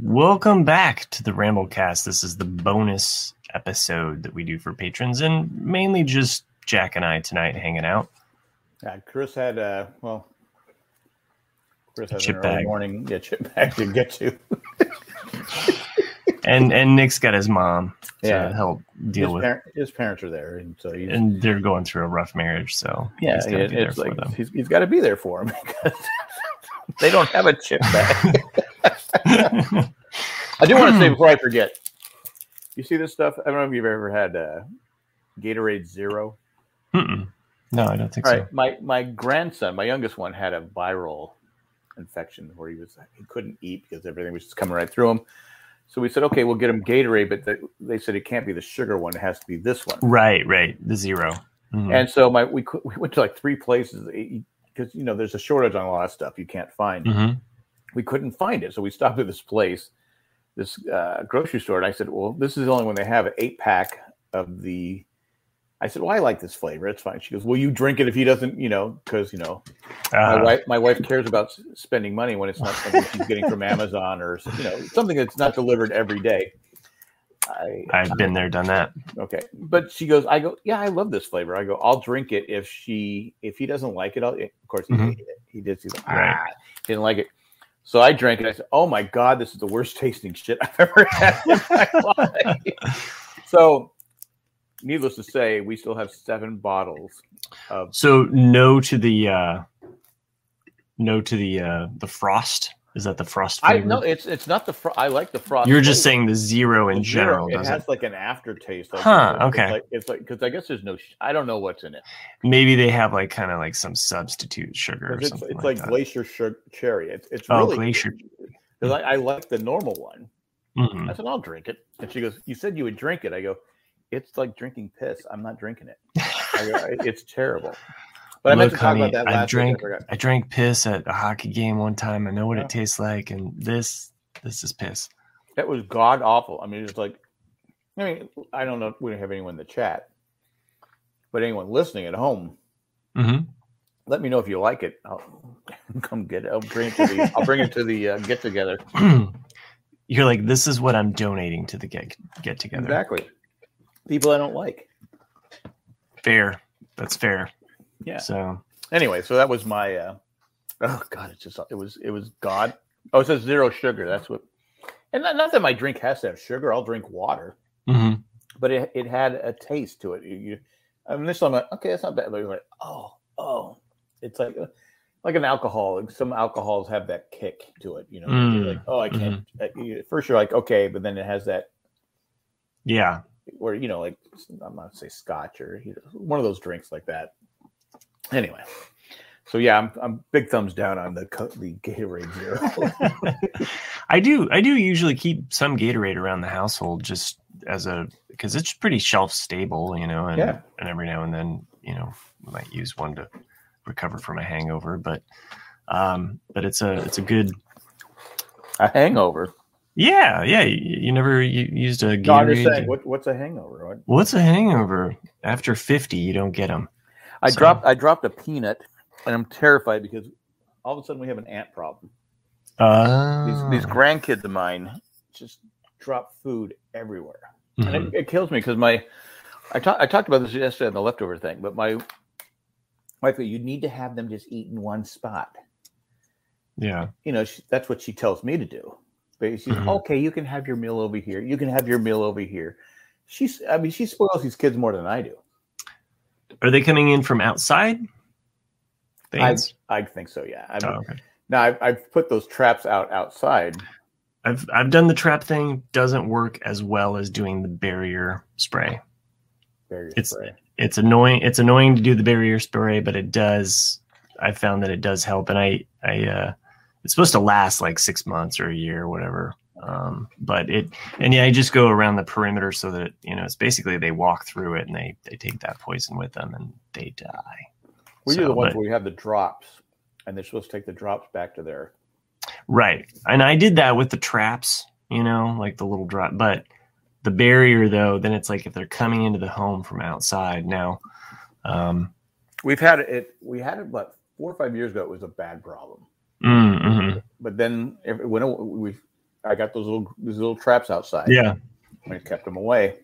Welcome back to the Ramblecast. This is the bonus episode that we do for patrons, and mainly just Jack and I tonight hanging out. Yeah, Chris had uh well Chris has chip an early bag. morning yeah, chip bag to get to. And and Nick's got his mom to Yeah. help deal his, with, par- his parents are there, and so he's and they're going through a rough marriage, so yeah, he's gotta it- be there it's for like he's, he's got to be there for him because they don't have a chip bag. I do want to say before I forget, you see this stuff? I don't know if you've ever had uh, Gatorade Zero. Mm-mm. No, I don't think All so. right, my my grandson, my youngest one, had a viral infection where he was he couldn't eat because everything was just coming right through him. So we said, okay, we'll get him Gatorade, but the, they said it can't be the sugar one; it has to be this one. Right, right. The 0 Mhm. And so my we we went to like three places because you know there's a shortage on a lot of stuff you can't find. Mhm. We couldn't find it, so we stopped at this place, this uh, grocery store, and I said, well, this is the only one they have an eight pack of the. I said, well, I like this flavor. It's fine. She goes, well, you drink it if he doesn't, you know, because you know my Uh, wife my wife cares about spending money when it's not something she's getting from Amazon or you know something that's not delivered every day. I I've been there, done that. okay, but she goes. I go. Yeah, I love this flavor. I go. I'll drink it if she if he doesn't like it. I'll, of course, he Mhm. hated it. He did. He's like, ah, he didn't like it. So I drank it. I said, "Oh my god, this is the worst tasting shit I've ever had in my life." So, needless to say, we still have seven bottles of So no to the uh no to the uh the frost. Is that the frost I flavor? no, it's it's not the. Fro- I like the frost. You're just flavor. saying the zero in The zero, general, It has it? like an aftertaste. Like, Huh, it's okay. like it's like because I guess there's no. Sh- I don't know what's in it. Maybe they have like kind of like some substitute sugar or It's, something it's like, like glacier sugar, cherry. It's it's Oh, really glacier. Because I, I like the normal one. Mhm. I said I'll drink it, and she goes, "You said you would drink it." I go, "It's like drinking piss. I'm not drinking it. I go, it's terrible." But I meant Look, to talk honey, about that I drank week. I. I drank piss at a hockey game one time. I know what Yeah. it tastes like, and this this is piss. That was god awful. I mean, it's like, I mean, I don't know. We don't have anyone in the chat, but anyone listening at home, hmm let me know if you like it. I'll come get it. I'll bring it to the. I'll bring it to the uh, get together. You're like, this is what I'm donating to the get get together. Exactly. People I don't like. Fair. That's fair. Yeah. So Anyway, so that was my. uh Oh God, it's just it was it was God. Oh, it says zero sugar. That's what. And not, not that my drink has to have sugar. I'll drink water, mhm. but it, it had a taste to it. You, you, I mean, this I'm like, okay, that's not bad. But you're like, oh, oh, it's like like an alcohol. Some alcohols have that kick to it. You know, Mm, you're like, oh, I can't. uh, you- At first, you're like, okay, but then it has that yeah. where you know, like I'm not say scotch or you know, one of those drinks like that. Anyway, so yeah, I'm I'm big thumbs down on the the Gatorade Zero. I do. I do usually keep some Gatorade around the household just as a because it's pretty shelf stable, you know, and Yeah. and every now and then, you know, we might use one to recover from a hangover, but um, but it's a it's a good. a hangover. Yeah, yeah. You, you never used a Gatorade. No, I'm just saying, what, what's a hangover? What- What's a hangover? After fifty, you don't get them. I So- dropped I dropped a peanut, and I'm terrified because all of a sudden we have an ant problem. Uh, These these grandkids of mine just drop food everywhere. and mhm. it, it kills me because my I, talk, I talked about this yesterday on the leftover thing, but my wife, you need to have them just eat in one spot. yeah. You know, she, that's what she tells me to do. But she's Mhm. okay. You can have your meal over here. You can have your meal over here. She's, I mean, she spoils these kids more than I do. Are they coming in from outside? I. I think so. Yeah. I Oh, okay. Now I've, I've put those traps out outside. I've I've done the trap thing. Doesn't work as well as doing the barrier spray. Barrier It's- spray. It's annoying. It's annoying to do the barrier spray, but it does. I found that it does help, and I I uh, it's supposed to last like six months or a year or whatever. Um, but it and yeah, I just go around the perimeter so that you know it's basically they walk through it and they they take that poison with them and they die. We do So, the ones but- where we have the drops, and they're supposed to take the drops back to their. Right. And I did that with the traps, you know, like the little drop. But the barrier, though, then it's like if they're coming into the home from outside now. Um, We've had it. We had it about four or five years ago. It was a bad problem. mm, mhm. but then when it, we I got those little these little traps outside. Yeah. I kept them away.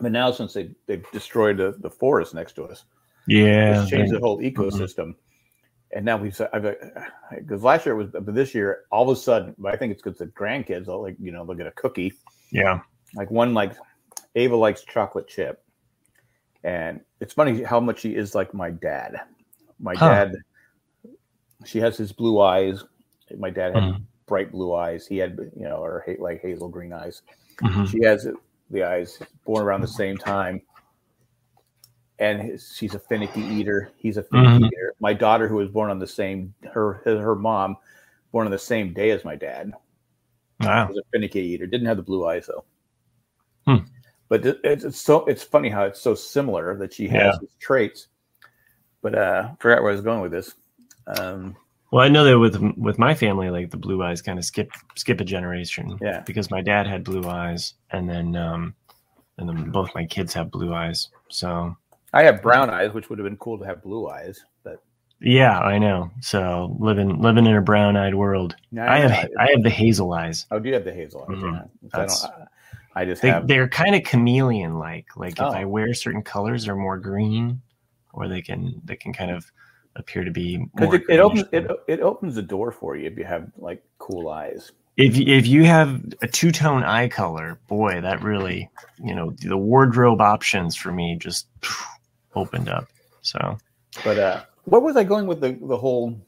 But now, since they they've destroyed the, the forest next to us, Yeah. it's changed the whole ecosystem. And now we've I've because last year it was but this year all of a sudden but I think it's because the grandkids will like you know they'll get a cookie yeah. like one like Ava likes chocolate chip, and it's funny how much she is like my dad. My Huh. dad, she has his blue eyes. My dad had Mhm. Bright blue eyes. He had you know or ha- like hazel green eyes. Mhm. She has the eyes born around the same time. And his, she's a finicky eater. He's a finicky Mhm. eater. My daughter, who was born on the same her her mom, born on the same day as my dad, Wow. was a finicky eater. Didn't have the blue eyes though. Hmm. But it's, it's so it's funny how it's so similar that she has Yeah. these traits. But uh, forgot where I was going with this. Um, Well, I know that with with my family, like the blue eyes kind of skip skip a generation. Yeah. Because my dad had blue eyes, and then um, and then both my kids have blue eyes. So I have brown eyes, which would have been cool to have blue eyes. But yeah, I know. So living living in a brown eyed world, no, I have I have the hazel eyes. Oh, do you have the hazel eyes? Mhm. Yeah. I don't. I, I just They have. they're kind of chameleon like. Like Oh. if I wear certain colors, they're more green, or they can they can kind of appear to be more it, it opens it, it opens the door for you if you have like cool eyes. if if you have a two tone eye color, boy, that really you know the wardrobe options for me just opened up. So But uh, what was I going with the the whole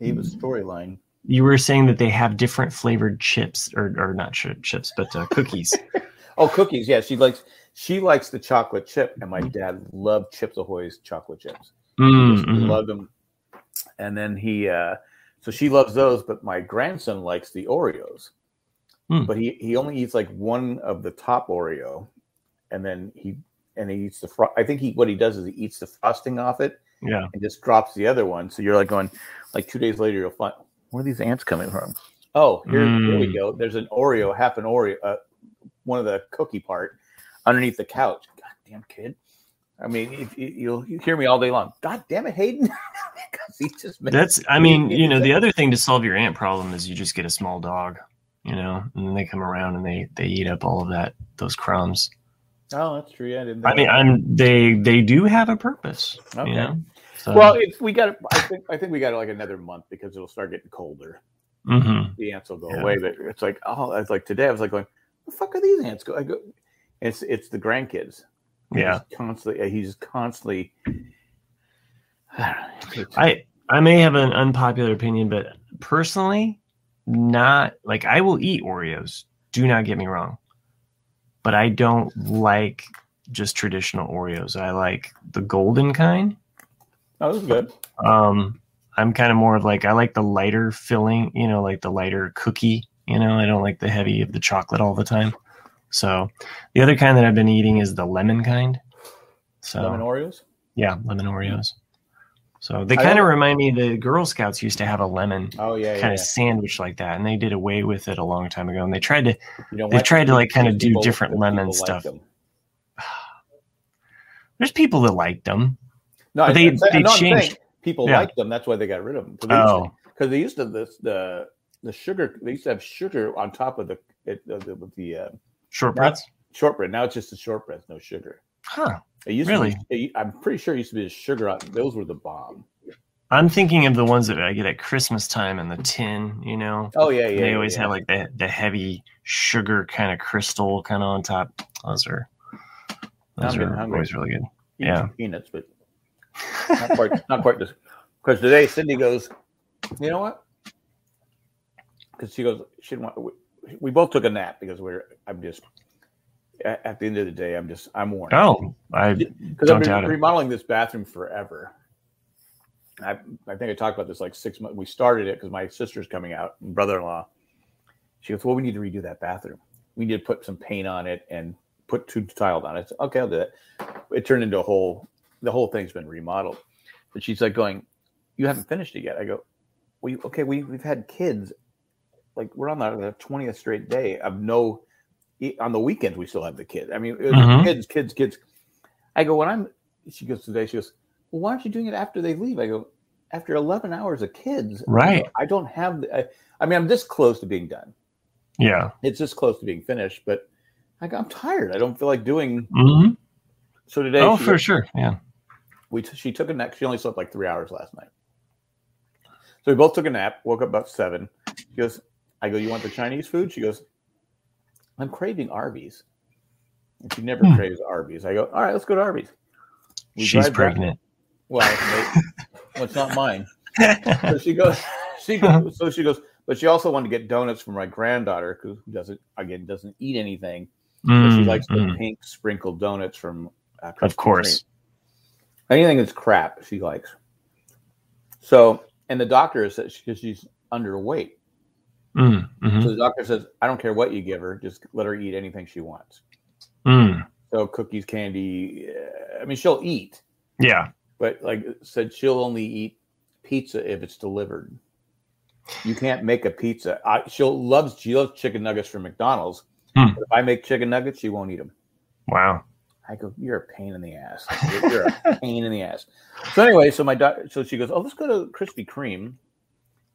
Ava storyline? you were saying that they have different flavored chips, or or not chi- chips, but uh, cookies. Oh, cookies. Yeah, she likes she likes the chocolate chip, and my dad loved Chips Ahoy's chocolate chips. Mm, mhm. Love them. And then he, uh, so she loves those, but my grandson likes the Oreos. Hmm. But he he only eats like one of the top Oreo, and then he and he eats the. Fro- I think he what he does is he eats the frosting off it Yeah. and just drops the other one. So you're like going, like two days later, you'll find where are these ants coming from? Oh, here, here we Mm. go. There's an Oreo, half an Oreo, uh, one of the cookie part underneath the couch. Goddamn kid. I mean, if, you- you'll you hear me all day long. God damn it, Hayden! he just makes- That's. I mean, you know, the other thing to solve your ant problem is you just get a small dog. You know, and then they come around and they they eat up all of that those crumbs. Oh, that's true. Yeah, I didn't. I mean, about I'm they they do have a purpose. Okay. You know. So, well, if we got. I think I think we got like another month because it'll start getting colder. mhm. The ants will go Yeah. away. But it's like, oh, it's like today. I was like going, the fuck are these ants? Go. I go. It's it's the grandkids. He's yeah. constantly. He's constantly. I I may have an unpopular opinion, but personally, not like I will eat Oreos. Do not get me wrong, but I don't like just traditional Oreos. I like the golden kind. Oh, this is good. Um, I'm kind of more of like I like the lighter filling, you know, like the lighter cookie. You know, I don't like the heavy of the chocolate all the time. So the other kind that I've been eating is the lemon kind. So Lemon Oreos. yeah, lemon Oreos. So they kind of remind me the Girl Scouts used to have a lemon Oh yeah, yeah. kind of yeah. sandwich like that, and they did away with it a long time ago. And they tried to they've tried to, like, kinda do people- different lemon people like stuff. there's people that liked them. No, they- saying- they no, changed. People Yeah. like them. That's why they got rid of them. Oh. because they used to this the the sugar. They used to have sugar on top of the it, the, the, the uh, Shortbreads, shortbread. Now it's just the shortbread, no sugar. huh? It used Really? To be, I'm pretty sure it used to be the sugar. Those were the bomb. I'm thinking of the ones that I get at Christmas time in the tin. You know, Oh yeah, yeah. they always yeah. have like the the heavy sugar kind of crystal kind of on top. Those are those are hungry. always really good. Eat yeah. peanuts, but not quite. not quite this. Because today Cindy goes, you know what? Because she goes, she didn't want. We, both took a nap because we're. I'm just. At, the end of the day, I'm just. I'm worn. Oh, I because I've been it. remodeling this bathroom forever. I, I think I talked about this like six months. We started it because my sister's coming out, and brother-in-law. She goes, "Well, we need to redo that bathroom. We need to put some paint on it and put two tiles on it." Said, okay, I'll do that. It turned into a whole. The whole thing's been remodeled, but she's like going, "You haven't finished it yet." I go, "We okay? We we've had kids. Like we're on the twentieth straight day of no. On the weekends, we still have the kids. I mean, Mhm. kids, kids, kids. I go when I'm. She goes today. She goes, well, why aren't you doing it after they leave? I go, after 11 hours of kids, Right. I don't have. The, I, I mean, I'm this close to being done. Yeah. It's this close to being finished, but I, I'm tired. I don't feel like doing. hmm So today, Oh, for goes- sure. Yeah. we t- she took a nap. She only slept like three hours last night. So we both took a nap. Woke up about seven. She goes, "I go. You want the Chinese food?" She goes, "I'm craving Arby's." And she never Hmm. craves Arby's. I go, "All right, let's go to Arby's." We She's drive back- pregnant. Well, well, it's not mine. So she goes, she goes, so she goes, but she also wanted to get donuts for my granddaughter who doesn't, again, doesn't eat anything. But she Mm, likes the mm. pink sprinkled donuts from, uh, Of course. Kreme. Anything that's crap, she likes. So, and the doctor says because she's underweight. Mm, mhm, So the doctor says, I don't care what you give her, just let her eat anything she wants. mm. So cookies, candy. Uh, I mean, she'll eat, Yeah. but like said, she'll only eat pizza if it's delivered. You can't make a pizza. I, she'll loves she loves chicken nuggets from McDonald's. But if I make chicken nuggets, she won't eat them. Wow. I go, you're a pain in the ass. You're, you're a pain in the ass. So anyway, so my doc, so she goes, oh, let's go to Krispy Kreme,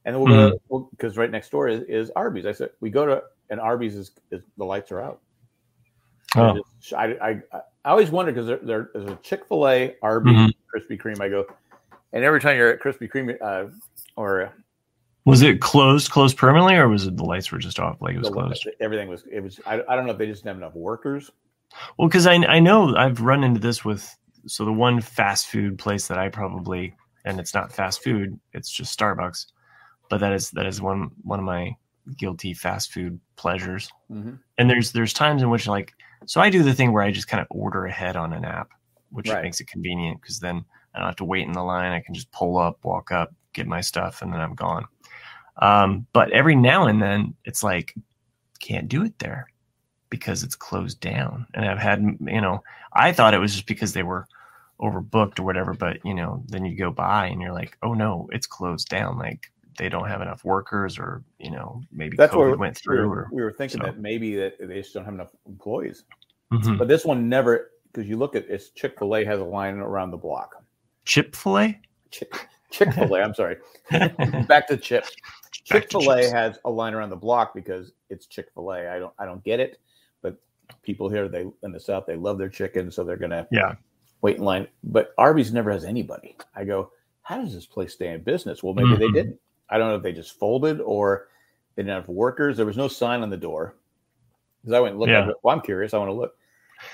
and then we'll go to because right next door is, is Arby's. I said we go to and Arby's is, is the lights are out. Oh. I, I, I, I always wonder because there, there, there's a Chick Fil A, Arby's, Mhm. Krispy Kreme. I go, and every time you're at Krispy Kreme uh, or Was it closed, closed permanently, or was it the lights were just off? Like it was the- closed? everything was it was. I, I don't know if they just didn't have enough workers. Well, because I I know I've run into this with so the one fast food place that I probably and it's not fast food, it's just Starbucks, but that is that is one one of my guilty fast food pleasures. Mhm. And there's there's times in which like so I do the thing where I just kind of order ahead on an app, which Right. makes it convenient because then I don't have to wait in the line. I can just pull up, walk up, get my stuff, and then I'm gone. Um, but every now and then it's like can't do it there because it's closed down. And I've had, you know, I thought it was just because they were overbooked or whatever, but you know, then you go by and you're like, oh no, it's closed down. Like they don't have enough workers or, you know, maybe That's COVID what went we through were, or, we were thinking so. that maybe that they just don't have enough employees. Mhm. But this one never because you look at it's Chick Fil A has a line around the block. chip filet. Chick Chick Fil A. I'm sorry. Back to chips. Chick Fil A has a line around the block because it's Chick Fil A. I don't I don't get it, but people here they in the South they love their chicken, so they're gonna Yeah. wait in line. But Arby's never has anybody. I go, how does this place stay in business? Well, maybe they Mhm. didn't. I don't know if they just folded or they didn't have workers. There was no sign on the door. Because I went and looked. Yeah. Well, I'm curious. I want to look.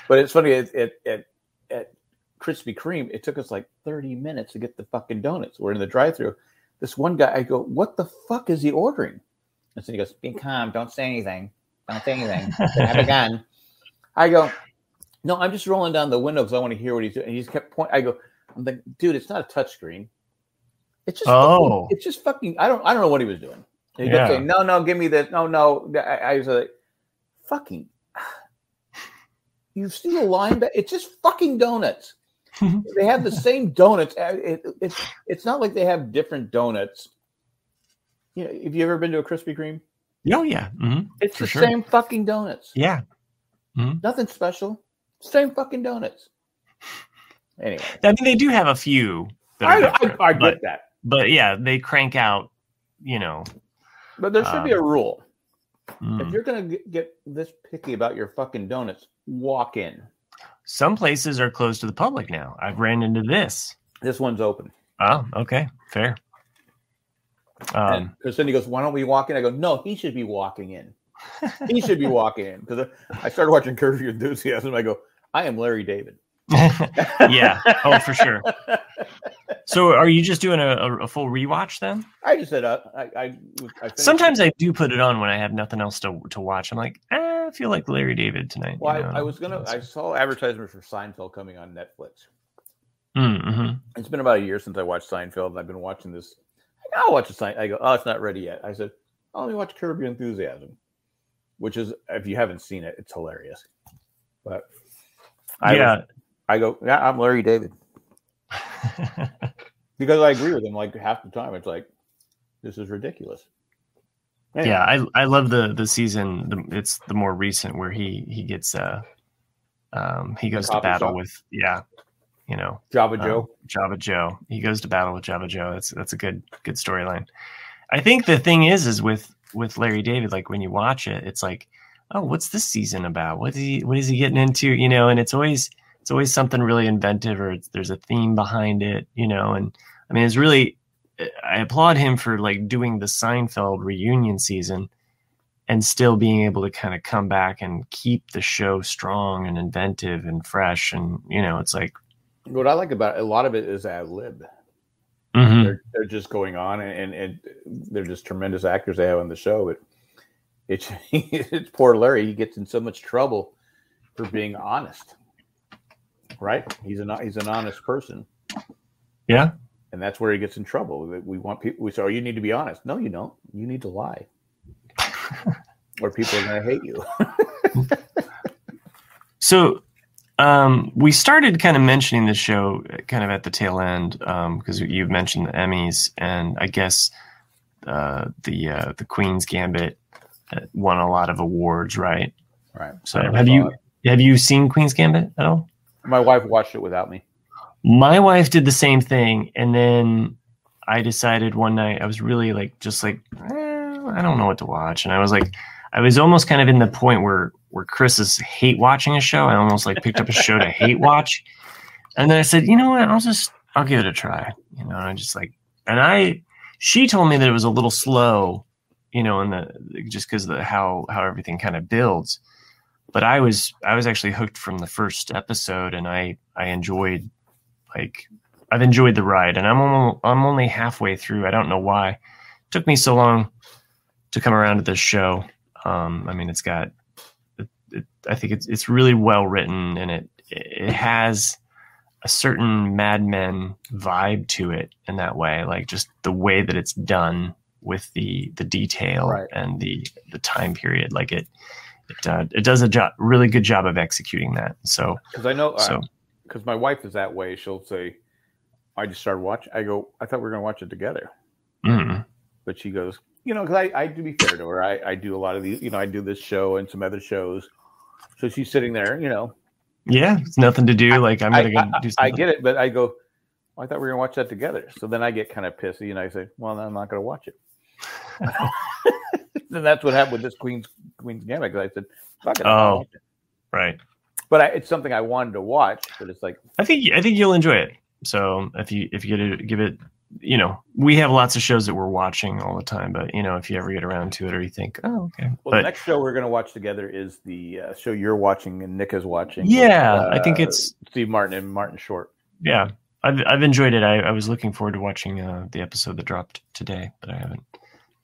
But it's funny at at, at at Krispy Kreme, it took us like 30 minutes to get the fucking donuts. We're in the drive-through. This one guy, I go, what the fuck is he ordering? And so he goes, be calm, don't say anything. Don't say anything. Have a gun. I go, no, I'm just rolling down the window because I want to hear what he's doing. And he just kept pointing. I go, I'm like, dude, it's not a touch screen. It's just, Oh. fucking, it's just fucking. I don't, I don't know what he was doing. He Yeah. kept saying, no, no, give me this. No, no. I, I was like, fucking. You line back? It's just fucking donuts. they have the same donuts. Uh, It, it's it's not like they have different donuts. You know, have you ever been to a Krispy Kreme? Oh yeah. hmm It's For the sure. same fucking donuts. Yeah. Nothing special. Same fucking donuts. Anyway, I mean, they do have a few. I, I, I get that, but yeah, they crank out, you know, but there should be a rule. mm. If you're gonna get, get this picky about your fucking donuts, walk in. some places are closed to the public now. I've ran into this. This one's open. Oh, okay, fair. Um, And Cindy goes, "Why don't we walk in?" I go, "No, he should be walking in. He should be walking in." Because I started watching Curb Your Enthusiasm. I go, "I am Larry David." yeah. Oh, for sure. So, are you just doing a, a, a full rewatch then? I just said, uh, I, I, I Sometimes I do put it on when I have nothing else to to watch. I'm like, eh, I feel like Larry David tonight. Well, you know? I, I was gonna. I saw advertisements for Seinfeld coming on Netflix. Mm-hmm. It's been about a year since I watched Seinfeld, and I've been watching this. I'll watch the Seinfeld. I go, oh, it's not ready yet. I said, oh, let me watch Curb Your Enthusiasm, which is, if you haven't seen it, it's hilarious. But I was- Yeah. I go, yeah, I'm Larry David because I agree with him. Like half the time, it's like, this is ridiculous. Anyway, yeah, I I love the the season. The, it's the more recent where he he gets uh um he goes to battle shop? with yeah you know, Java um, Joe. Java Joe. He goes to battle with Java Joe. That's that's a good good storyline. I think the thing is, is with with Larry David, like when you watch it, it's like, oh, what's this season about? What is he what is he getting into? You know, and it's always it's always something really inventive, or there's a theme behind it. You know, and I mean, it's really I applaud him for like doing the Seinfeld reunion season and still being able to kind of come back and keep the show strong and inventive and fresh. And you know, it's like what I like about it, a lot of it is ad lib. mm-hmm. They're, they're just going on, and, and, and they're just tremendous actors they have on the show. But it's it's poor Larry. He gets in so much trouble for being honest. Right? He's an he's an honest person. Yeah. And that's where he gets in trouble. We want people. We say, "Oh, you need to be honest." No, you don't. You need to lie, or people are going to hate you. So um, we started kind of mentioning the show kind of at the tail end because um, you mentioned the Emmys, and I guess uh, the uh, the Queen's Gambit uh, won a lot of awards, right? Right. So have you it. have you seen Queen's Gambit at all? My wife watched it without me. My wife did the same thing, and then I decided one night I was really like just like eh, I don't know what to watch, and I was like I was almost kind of in the point where where Chris is hate watching a show. I almost like picked up a show to hate watch, and then I said, you know what, I'll just I'll give it a try. You know, and I just like, and I she told me that it was a little slow, you know, in the just because the how how everything kind of builds. But I was I was actually hooked from the first episode, and I I enjoyed like I've enjoyed the ride, and I'm only, I'm only halfway through. I don't know why it took me so long to come around to this show. Um, I mean, it's got it, it, I think it's it's really well written, and it it has a certain Mad Men vibe to it in that way, like just the way that it's done with the the detail Right. and the the time period. Like it it uh, it does a job really good job of executing that. So Because I know, so because my wife is that way. She'll say, "I just started watching." I go, "I thought we were going to watch it together," mm, but she goes, "You know, because I, I to be fair to her, I, I do a lot of these. You know, I do this show and some other shows." So she's sitting there, you know. yeah, it's nothing to do. Like I'm gonna go I- do I get it, but I go, I thought we were going to watch that together. So then I get kind of pissy, and I say, "Well, then I'm not going to watch it." then that's what happened with this Queen's Queen's Gambit. Because I said, "Fuck it." Oh. it." right. But I, it's something I wanted to watch, but it's like, I think I think you'll enjoy it. So if you if you get to give it, you know, we have lots of shows that we're watching all the time, but you know, if you ever get around to it or you think, oh, okay, well, but the next show we're going to watch together is the uh, show you're watching and Nick is watching. with, yeah, I think uh, it's Steve Martin and Martin Short. yeah, I've I've enjoyed it. I, I was looking forward to watching uh, the episode that dropped today, but I haven't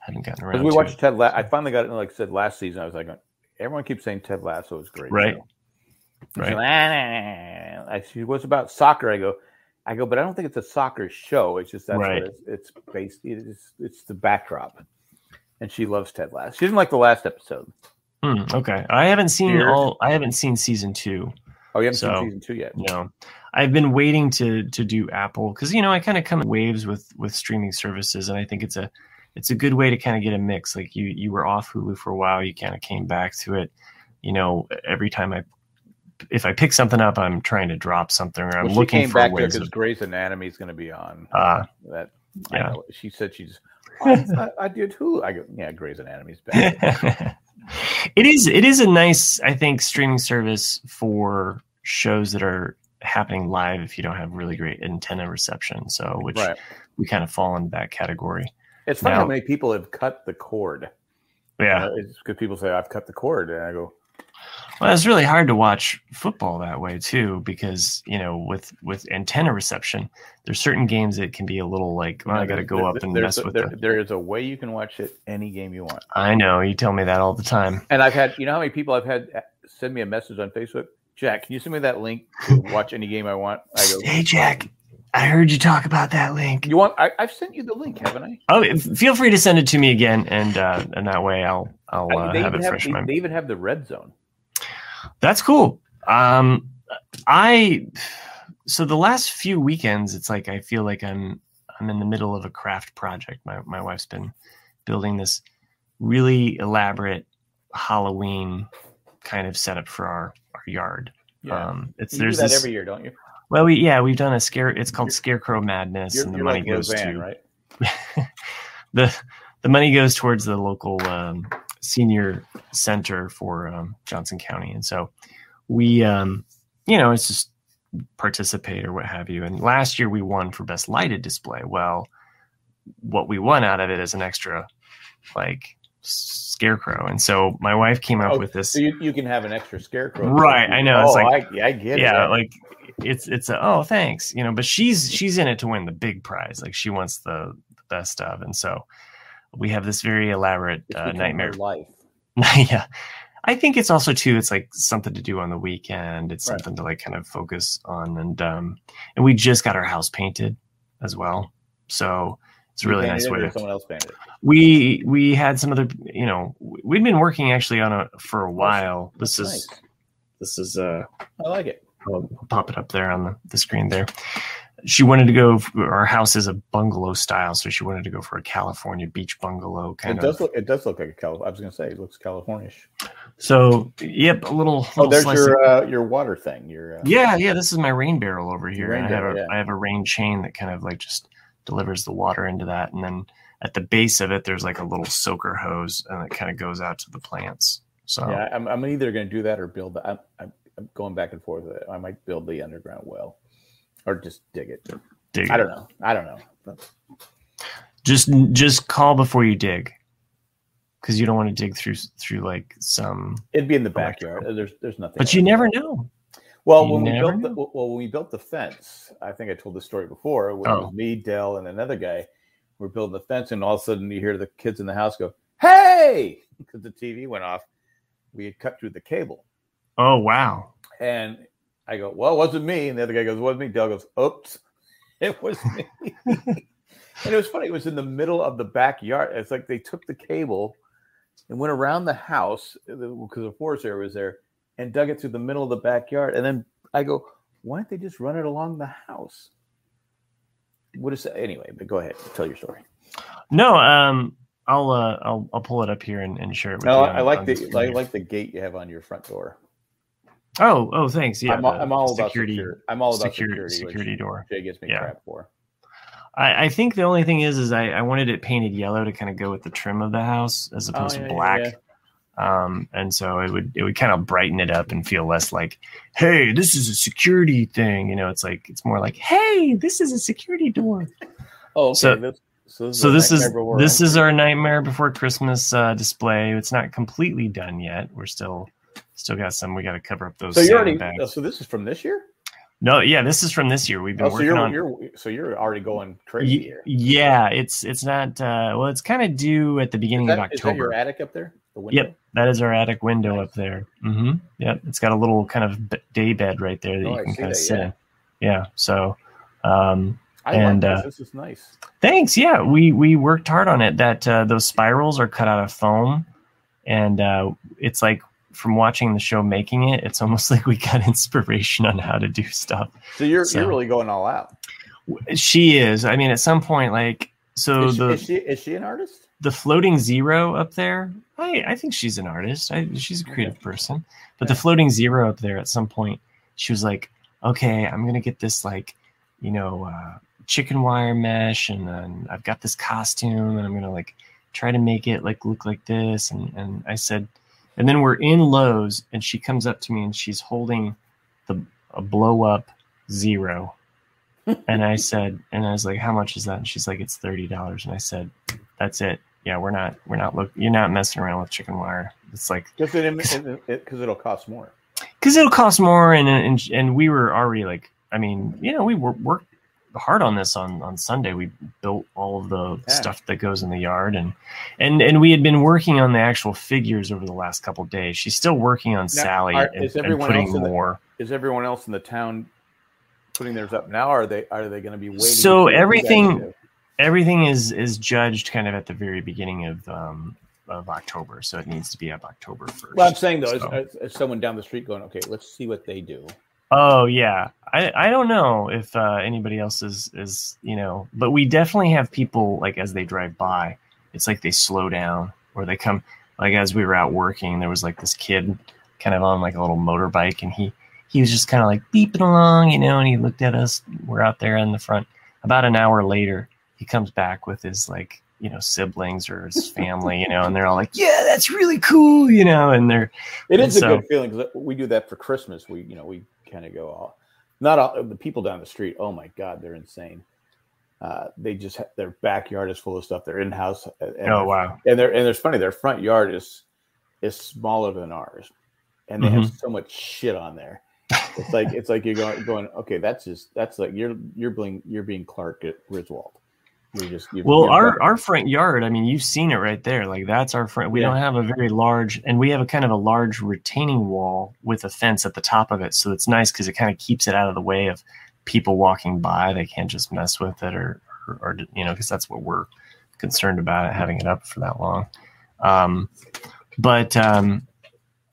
haven't gotten around. Because we watched it. Ted. La- I finally got it. Like I said last season, I was like, everyone keeps saying Ted Lasso is great. Right. Right. Like, "Ah." I she was about soccer. I go, I go, but I don't think it's a soccer show. It's just that's Right. it's, it's based. It's it's the backdrop. And she loves Ted Lasso. She didn't like the last episode. Hmm, okay, I haven't seen Weird. all. I haven't seen season two. Oh, you haven't So- seen season two yet. No, I've been waiting to to do Apple because you know I kind of come in waves with with streaming services, and I think it's a it's a good way to kind of get a mix. Like you you were off Hulu for a while, you kind of came back to it. You know, every time I if I pick something up, I'm trying to drop something, or I'm Well, looking came for back to ways. because Of, Grey's Anatomy is going to be on. uh, that yeah. I know. She said she's. "Oh, I, I did who? I go, yeah, Grey's Anatomy's back. it is it is a nice I think streaming service for shows that are happening live if you don't have really great antenna reception. So which right. we kind of fall into that category. It's funny how many people have cut the cord. Yeah. Uh, it's because people say I've cut the cord, and I go, Well, it's really hard to watch football that way too, because you know, with with antenna reception, there's certain games that can be a little like, well, I got to go There- up and mess a- with there, the. there is a way you can watch it any game you want. I know you tell me that all the time. And I've had, you know, how many people I've had uh, send me a message on Facebook. Jack, can you send me that link to watch any game I want? I go, Hey, Jack, I heard you talk about that link. You want? I, I've sent you the link, haven't I? Oh, feel free to send it to me again, and uh, and that way I'll I'll I- uh, have even it have, fresh they, in my. they even have the red zone. That's cool. Um, I so the last few weekends, it's like I feel like I'm I'm in the middle of a craft project. My my wife's been building this really elaborate Halloween kind of setup for our our yard. Um, it's you do there's that this, every year, don't you? Well, we yeah we've done a scare. It's called Scarecrow Madness, You're, and the money like goes to right? the the money goes towards the local um, senior center for um, Johnson County, and so we, um, you know, it's just participate or what have you. And last year we won for best lighted display. Well, what we won out of it is an extra, like scarecrow, and so my wife came up Oh, with this. So you, you can have an extra scarecrow. Right, I know, it's Oh, like- I, I get yeah it. Yeah. Like it's it's a oh thanks you know but she's she's in it to win the big prize like she wants the, the best of and so we have this very elaborate uh, nightmare life. yeah i think it's also too it's like something to do on the weekend it's Right. something to like kind of focus on and um and we just got our house painted as well so it's a really nice way to Someone else painted it. we we had some other you know we'd been working actually on a for a while this is Nice. this is uh I like it. I'll pop it up there on the, the screen there. She wanted to go. Our house is a bungalow style, so she wanted to go for a California beach bungalow kind It of. does look. It does look like a Cal. I was going to say it looks Californish. So, yep, a little. Oh, little there's your of- uh, your water thing. Your uh, yeah, yeah. This is my rain barrel over here. Rain I have barrel, a yeah. I have a rain chain that kind of like just delivers the water into that, and then at the base of it, there's like a little soaker hose, and it kind of goes out to the plants. So Yeah, I'm, I'm either going to do that or build. The, I'm, I'm, I'm going back and forth with it. I might build the underground well, or just dig it. dig I don't know. I don't know. Just just call before you dig, because you don't want to dig through through like some. it'd be in the backyard. There's there's nothing. But you never know. Well, You when we built the, well when we built the fence, I think I told the story before. When it Oh. was me, Dell, and another guy, we're building the fence, and all of a sudden you hear the kids in the house go, "Hey!" because the TV went off. We had cut through the cable, Oh wow. and I go, "Well, it wasn't me." And the other guy goes, wasn't me." Dell goes, "Oops, it was me." and it was funny. It was in the middle of the backyard. It's like they took the cable and went around the house because the forest area was there, and dug it through the middle of the backyard. And then I go, "Why don't they just run it along the house?" What is that? Anyway, but go ahead, tell your story. No, um, I'll uh, I'll I'll pull it up here and, and share it with No, you. I on- like on the I like the gate you have on your front door. Oh, oh, thanks. Yeah, I'm, all- I'm all about security, security. I'm all about security, security. security, door. Jay gets me Yeah. crap for. I, I think the only thing is, is I, I wanted it painted yellow to kind of go with the trim of the house as opposed Oh, yeah, to yeah, black. Um, and so it would it would kind of brighten it up and feel less like, hey, this is a security thing. You know, it's like it's more like, hey, this is a security door. Oh, okay. So- this, so this So a this is this is our nightmare before Christmas uh, display. It's not completely done yet. We're still still got some. We got to cover up those. So you're already. bags. So this is from this year. No, yeah, this is from this year. We've been Oh, so working you're, on. you're so you're already going crazy Y- here. yeah, it's it's not. Uh, well, it's kind of due at the Is beginning that, of is that your attic up there? The window. Yep, that is our attic window Nice. up there. Mm-hmm. Yep, it's got a little kind of day bed right there that Oh, you can kind of sit yeah. in. Yeah. So, um, I And, like uh, this. This is nice. Thanks. Yeah, we we worked hard on it. That uh, those spirals are cut out of foam, and uh, it's like from watching the show making it, it's almost like we got inspiration on how to do stuff. So you're so- you're really going all out. She is. I mean, at some point, like so Is the is she is she an artist? The floating zero up there. I I think she's an artist. I, she's a creative person. But the floating zero up there, at some point, she was like, "Okay, I'm gonna get this like, you know." Uh, chicken wire mesh and then I've got this costume and I'm gonna like try to make it like look like this and and I said and then we're in Lowe's and she comes up to me and she's holding the a blow up zero and I said and I was like how much is that and she's like it's thirty dollars and I said that's it yeah we're not we're not look you're not messing around with chicken wire it's like because it, because it'll cost more. because it'll cost more and, and and we were already like i mean you know we were worked hard on this on on sunday we built all of the Yeah. stuff that goes in the yard and and and we had been working on the actual figures over the last couple days she's still working on sally are- and, is and everyone putting else in the- more Is everyone else in the town putting theirs up now? Or are they are they going to be waiting? So to you guys everything-? Everything is is judged kind of at the very beginning of um of october so it needs to be up october 1st Well, I'm saying though, So- is, is someone down the street going, okay, let's see what they do. Oh yeah, I I don't know if uh, anybody else is is you know, but we definitely have people like as they drive by, it's like they slow down or they come like as we were out working, there was like this kid kind of on like a little motorbike and he he was just kind of like beeping along, you know, and he looked at us. We're out there in the front. About an hour later, he comes back with his like you know siblings or his family, you know, and they're all like, "Yeah, that's really cool," you know, and they're It is And a so- good feeling because we do that for Christmas. We, you know, we kind of go all, not all the people down the street. Oh my God, they're insane. Uh, they just their backyard is full of stuff. Their in-house. uh, And oh wow, And they're and it's funny. Their front yard is is smaller than ours, and they have Mm-hmm. so much shit on there. It's like it's like you're going going. Okay, that's just that's like you're you're being you're being Clark at Griswold. Just you're, Well, our our front yard, I mean, you've seen it right there. Like that's our front. We Yeah. don't have a very large, and we have a kind of a large retaining wall with a fence at the top of it. So it's nice because it kind of keeps it out of the way of people walking by. They can't just mess with it, or or, or you know, because that's what we're concerned about it having it up for that long. Um, but um,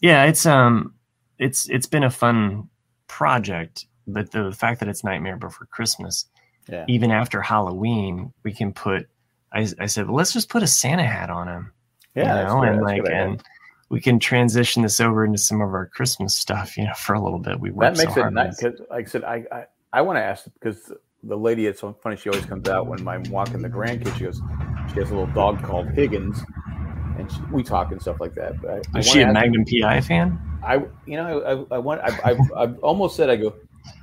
yeah, it's um, it's it's been a fun project. But the fact that it's Nightmare Before Christmas yeah. even after Halloween, we can put. I, I said, well, let's just put a Santa hat on him, Yeah, you know, and like, and we can transition this over into some of our Christmas stuff, you know, for a little bit. We worked that makes so it nice because like i said i i, I want to ask because the lady it's so funny she always comes out when i'm walking the grandkids she goes she has a little dog called higgins and she, we talk and stuff like that but I, I Is she a Magnum PI fan? I you know I, I want I, I've, I've almost said I go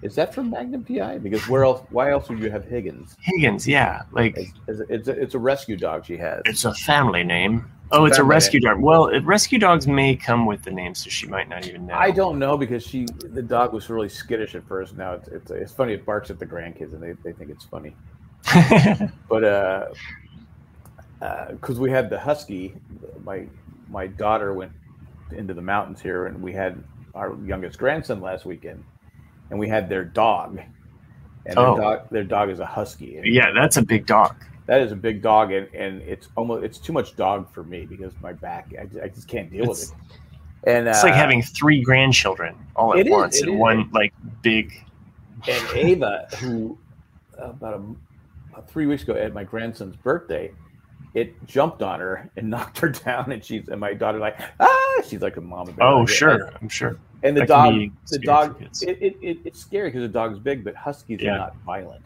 is that from Magnum PI because where else why else would you have Higgins? Higgins, yeah, like it's, it's, a, it's a rescue dog she has. it's a family name. Oh, it's a Family rescue dog. Well, it, rescue dogs may come with the name, so she might not even know. I don't know because she the dog was really skittish at first. Now it's it's, it's funny it barks at the grandkids and they, they think it's funny. But uh because we had the husky my my daughter went into the mountains here and we had our youngest grandson last weekend and we had their dog and Oh. their dog their dog is a husky yeah, that's a big dog. that is a big dog and, and it's almost it's too much dog for me because my back i, I just can't deal It's- with it and It's uh, like having three grandchildren all at is, once in is. one like big. and Ava, who about a, about three weeks ago at my grandson's birthday, it jumped on her and knocked her down, and she's and my daughter like ah, she's like a mama. bear. Oh, Like, sure, I'm sure. And the dog, the dog, it, it, it, it's scary because the dog's big, but huskies Yeah. are not violent.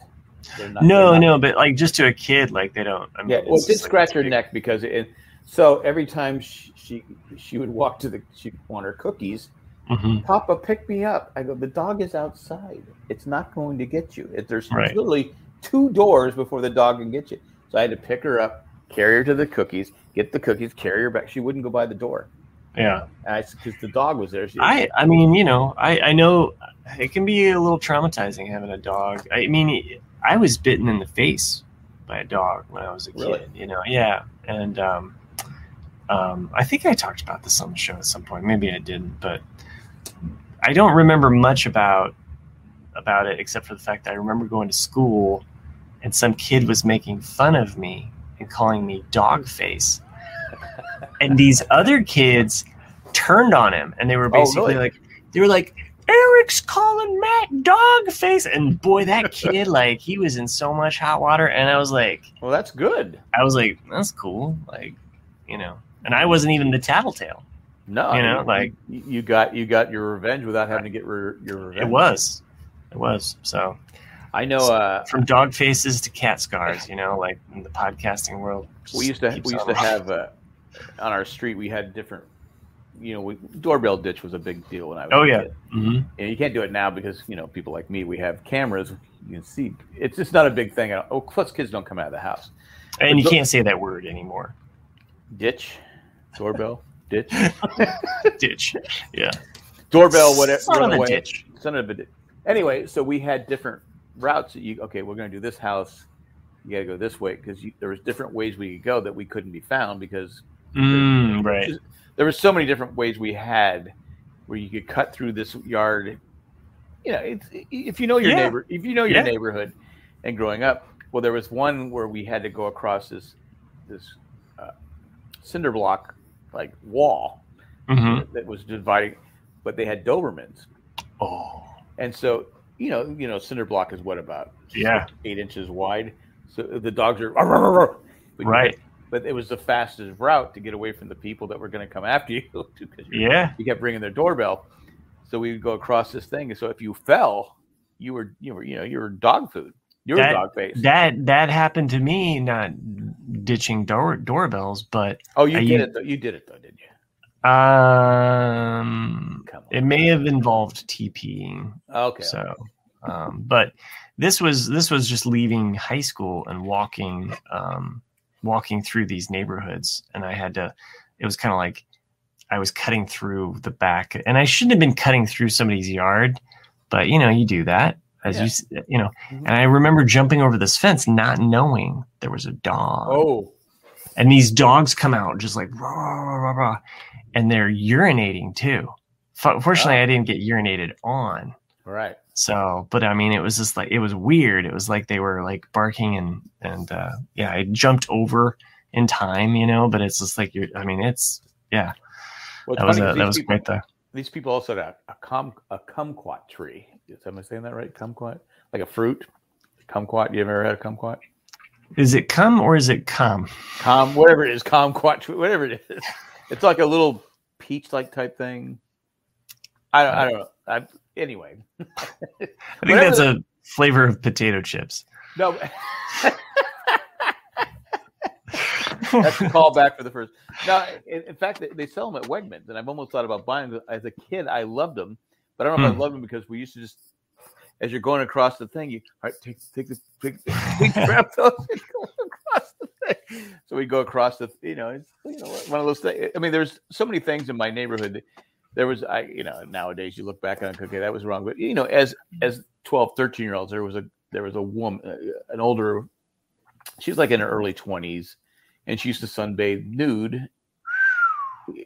They're not, No, no, but like just to a kid, like they don't. I mean, Yeah, well, it did like scratch her big- neck because it. So every time she, she she would walk to the she'd want her cookies. Mhm. Papa, pick me up. I go. The dog is outside. It's not going to get you. It, there's Right. literally two doors before the dog can get you. So I had to pick her up, carry her to the cookies, get the cookies, carry her back. She wouldn't go by the door. Yeah, Because the dog was there. I, I mean, you know, I, I know it can be a little traumatizing having a dog. I mean, I was bitten in the face by a dog when I was a kid. You know, yeah, and um, um, I think I talked about this on the show at some point. Maybe I didn't, but I don't remember much about about it except for the fact that I remember going to school and some kid was making fun of me and calling me dog face. And these other kids turned on him and they were Oh, basically really? like they were like Eric's calling Matt dog face and boy that kid like he was in so much hot water and I was like well, that's good. I was like that's cool like you know and I wasn't even the tattletale No, You know, like- you, got you got your revenge without having to get re, your revenge. it was it was so I know. Uh, from dog faces to cat scars you know like in the podcasting world we used to we used to have uh, on our street we had different you know we, doorbell ditch was a big deal when i was Oh, yeah. kid. hmm and you can't do it now because you know people like me we have cameras you can see. It's just not a big thing oh plus kids don't come out of the house. And you But- can't say that word anymore. Ditch? Doorbell? Ditch? Ditch. Yeah. Doorbell whatever Son of run a ditch. son of a ditch anyway so we had different routes that you okay we're going to do this house. You got to go this way because there was different ways we could go that we couldn't be found because Mm, right there were so many different ways we had where you could cut through this yard. You know, it's, if you know your Yeah. neighbor, if you know your Yeah. neighborhood, and growing up, well, there was one where we had to go across this this uh, cinder block like wall hmm that was dividing, but they had Dobermans, oh and so you know, you know, cinder block is what about yeah eight inches wide. So the dogs are right But it was the fastest route to get away from the people that were going to come after you because yeah you kept ringing their doorbell. So we would go across this thing, and so if you fell, you were you were you know you were dog food. You were That- dog face. That that happened to me, not ditching door doorbells, but oh, you I did used- it. Though. You did it though, didn't you? um, it may have involved TPing. Okay. So, um, but this was this was just leaving high school and walking um, walking through these neighborhoods, and I had to. It was kind of like I was cutting through the back, and I shouldn't have been cutting through somebody's yard, but you know you do that as Yeah. you you know. Mhm. And I remember jumping over this fence, not knowing there was a dog oh, and these dogs come out just like rah, rah, rah, rah, and they're urinating too. F- Fortunately, Oh. I didn't get urinated on. right. So, but I mean, it was just like it was weird. It was like they were like barking and and uh, yeah, I jumped over in time, you know. But it's just like you're. I mean, it's yeah, Well, it's that was a, that was people, quite the. These people also got a cum a kumquat tree. Am I saying that right? Kumquat, like a fruit. Kumquat. You ever had a kumquat? Is it cum or is it cum? Com, whatever it is, kumquat tree, whatever it is. It's like a little peach-like type thing. I don't, I don't know. I, anyway, I think Whatever that's a flavor of potato chips. no. That's a callback for the first. No, in, in fact, they, sell them at Wegmans, and I've almost thought about buying them. As a kid, I loved them, but I don't know if Hmm. I loved them because we used to just, as you're going across the thing, you all right, take take this, take, take grab those and go across the thing. So we go across the, you know, it's you know one of those things. I mean, there's so many things in my neighborhood. that- There was, I, you know, nowadays you look back on okay, that was wrong, but you know, as as 12, 13 year olds, there was a there was a woman, uh, an older, she was like in her early 20s and she used to sunbathe nude.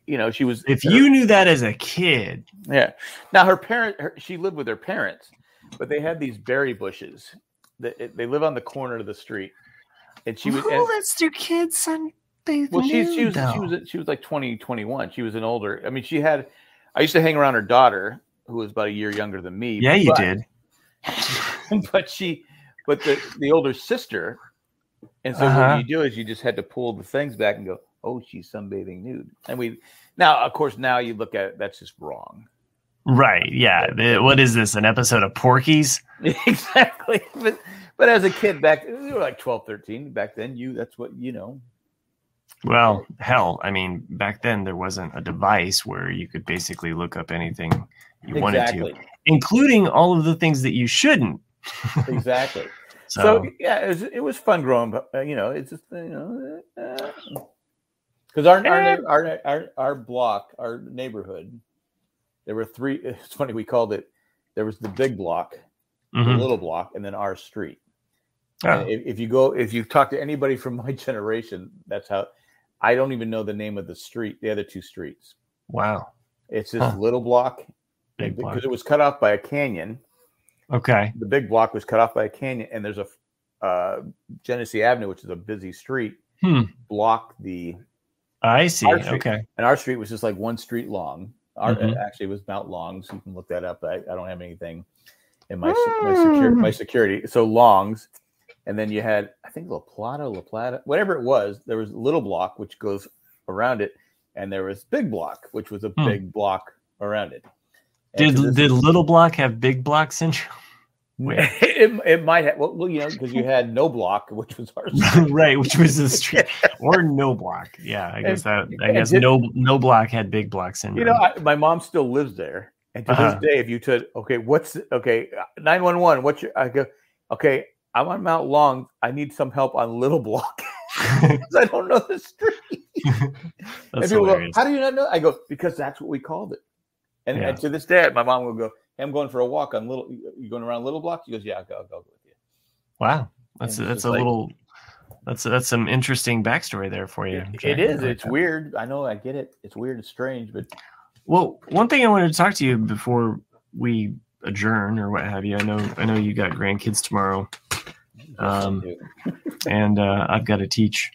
You know, she was. If her- you knew that as a kid, yeah. Now her parent, her, she lived with her parents, but they had these berry bushes. That they live on the corner of the street, and she was. who and- lets their kids sunbathe well, she nude, was she was she was like 20, 21. She was an older. I mean, she had. I used to hang around her daughter, who was about a year younger than me. Yeah, you but- did. but she, but the the older sister, and so Uh-huh. what you do is you just had to pull the things back and go, oh, she's sunbathing nude, and we now, of course, now you look at it, that's just wrong. Right. Yeah. What is this? An episode of Porky's? exactly, but but as a kid back, you were like 12, 13. Back then, you that's what you know. Well, hell, I mean, back then there wasn't a device where you could basically look up anything you wanted to, including all of the things that you shouldn't. exactly. So, So, yeah, it was, it was fun growing up. Uh, you know, it's just you know, because our, our Eh. our our our block, our neighborhood, there were three. It's funny we called it. There was the big block, the mhm. little block, and then our street. Oh, if, if you go, if you talk to anybody from my generation, that's how. I don't even know the name of the street, the other two streets. wow. It's this Huh. little block Big because it was cut off by a canyon. Okay. The big block was cut off by a canyon, and there's a uh, Genesee Avenue, which is a busy street, Hmm. block the I see. Our street. Okay. and our street was just like one street long. Our Mhm. actually it was Mount Longs. You can look that up. I, I don't have anything in my my security my security. So Longs, and then you had I think La Plata, La Plata, whatever it was. There was Little Block, which goes around it, and there was Big Block, which was a Hmm. big block around it. And Did did Little Block have Big Block syndrome? it, it might have well, you know because you had no block, which was ours. right, which was the street or no block. Yeah, I guess that. I guess did- no no block had Big Block syndrome. You know, I, my mom still lives there, and to Uh-huh. this day, if you said, "Okay, what's okay, nine one one, what's your?" I go, "Okay, I'm on Mount Long. I need some help on Little Block because I don't know the street." That's go, "How do you not know?" I go, "Because that's what we called it." And, Yeah. and to this day, my mom will go, hey, "I'm going for a walk on Little. You going around Little Block?" She goes, "Yeah, I'll go, I'll go with you." Wow, that's And that's a like- little. That's that's some interesting backstory there for you. It- it is. like It's that. weird. I know. I get it. It's weird. It's strange, but Well, one thing I wanted to talk to you before we adjourn or what have you. I know I know you got grandkids tomorrow, Um, and uh, I've got to teach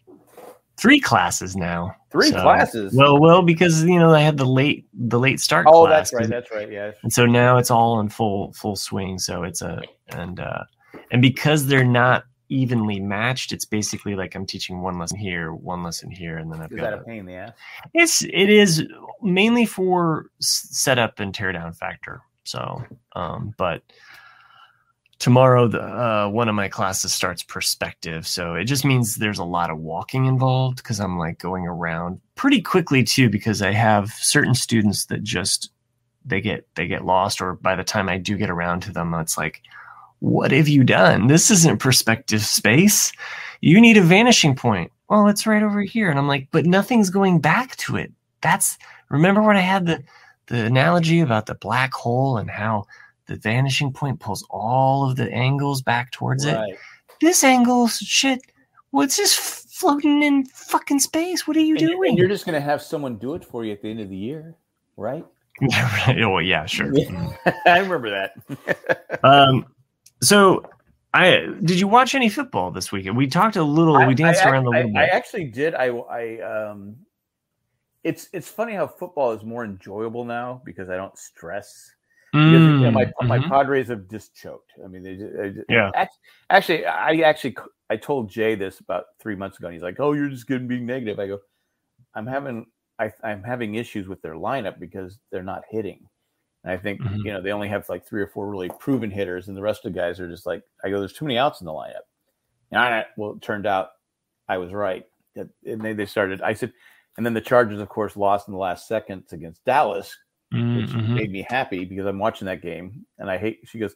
three classes now. three so- classes. Well, well, because you know I had the late the late start. oh, that's right. That's right. Yeah. and so now it's all in full full swing. So it's a and uh, and because they're not evenly matched, it's basically like I'm teaching one lesson here, one lesson here, and then I've Is got that a a, pain in the ass? it's it is mainly for setup and teardown factor. So, um, but tomorrow the uh, one of my classes starts perspective so it just means there's a lot of walking involved because i'm like going around pretty quickly too because i have certain students that just they get they get lost or by the time i do get around to them it's like what have you done? This isn't perspective space. You need a vanishing point. Well it's right over here. And i'm like but nothing's going back to it. That's remember when i had the the analogy about the black hole and how the vanishing point pulls all of the angles back towards right. it. This angle, shit, what's this floating in fucking space? What are you and, doing? And you're just going to have someone do it for you at the end of the year, right? Yeah. Oh, yeah, sure. I remember that. um, so I did you watch any football this weekend? We talked a little. we danced I, around a little I, bit. I actually did. I, I, um, it's it's funny how football is more enjoyable now because I don't stress because mm, you know, my mm-hmm. my Padres have just choked. I mean, they, they yeah. Actually, I actually I told Jay this about three months ago, and he's like, "Oh, you're just going to be negative." I go, "I'm having I, am having issues with their lineup because they're not hitting." And I think mm-hmm. you know they only have like three or four really proven hitters, and the rest of the guys are just like I go, "There's too many outs in the lineup." And I, well, it turned out I was right. And they, they started. I said, and then the Chargers, of course, lost in the last seconds against Dallas which mm-hmm. made me happy because I'm watching that game and I hate. She goes,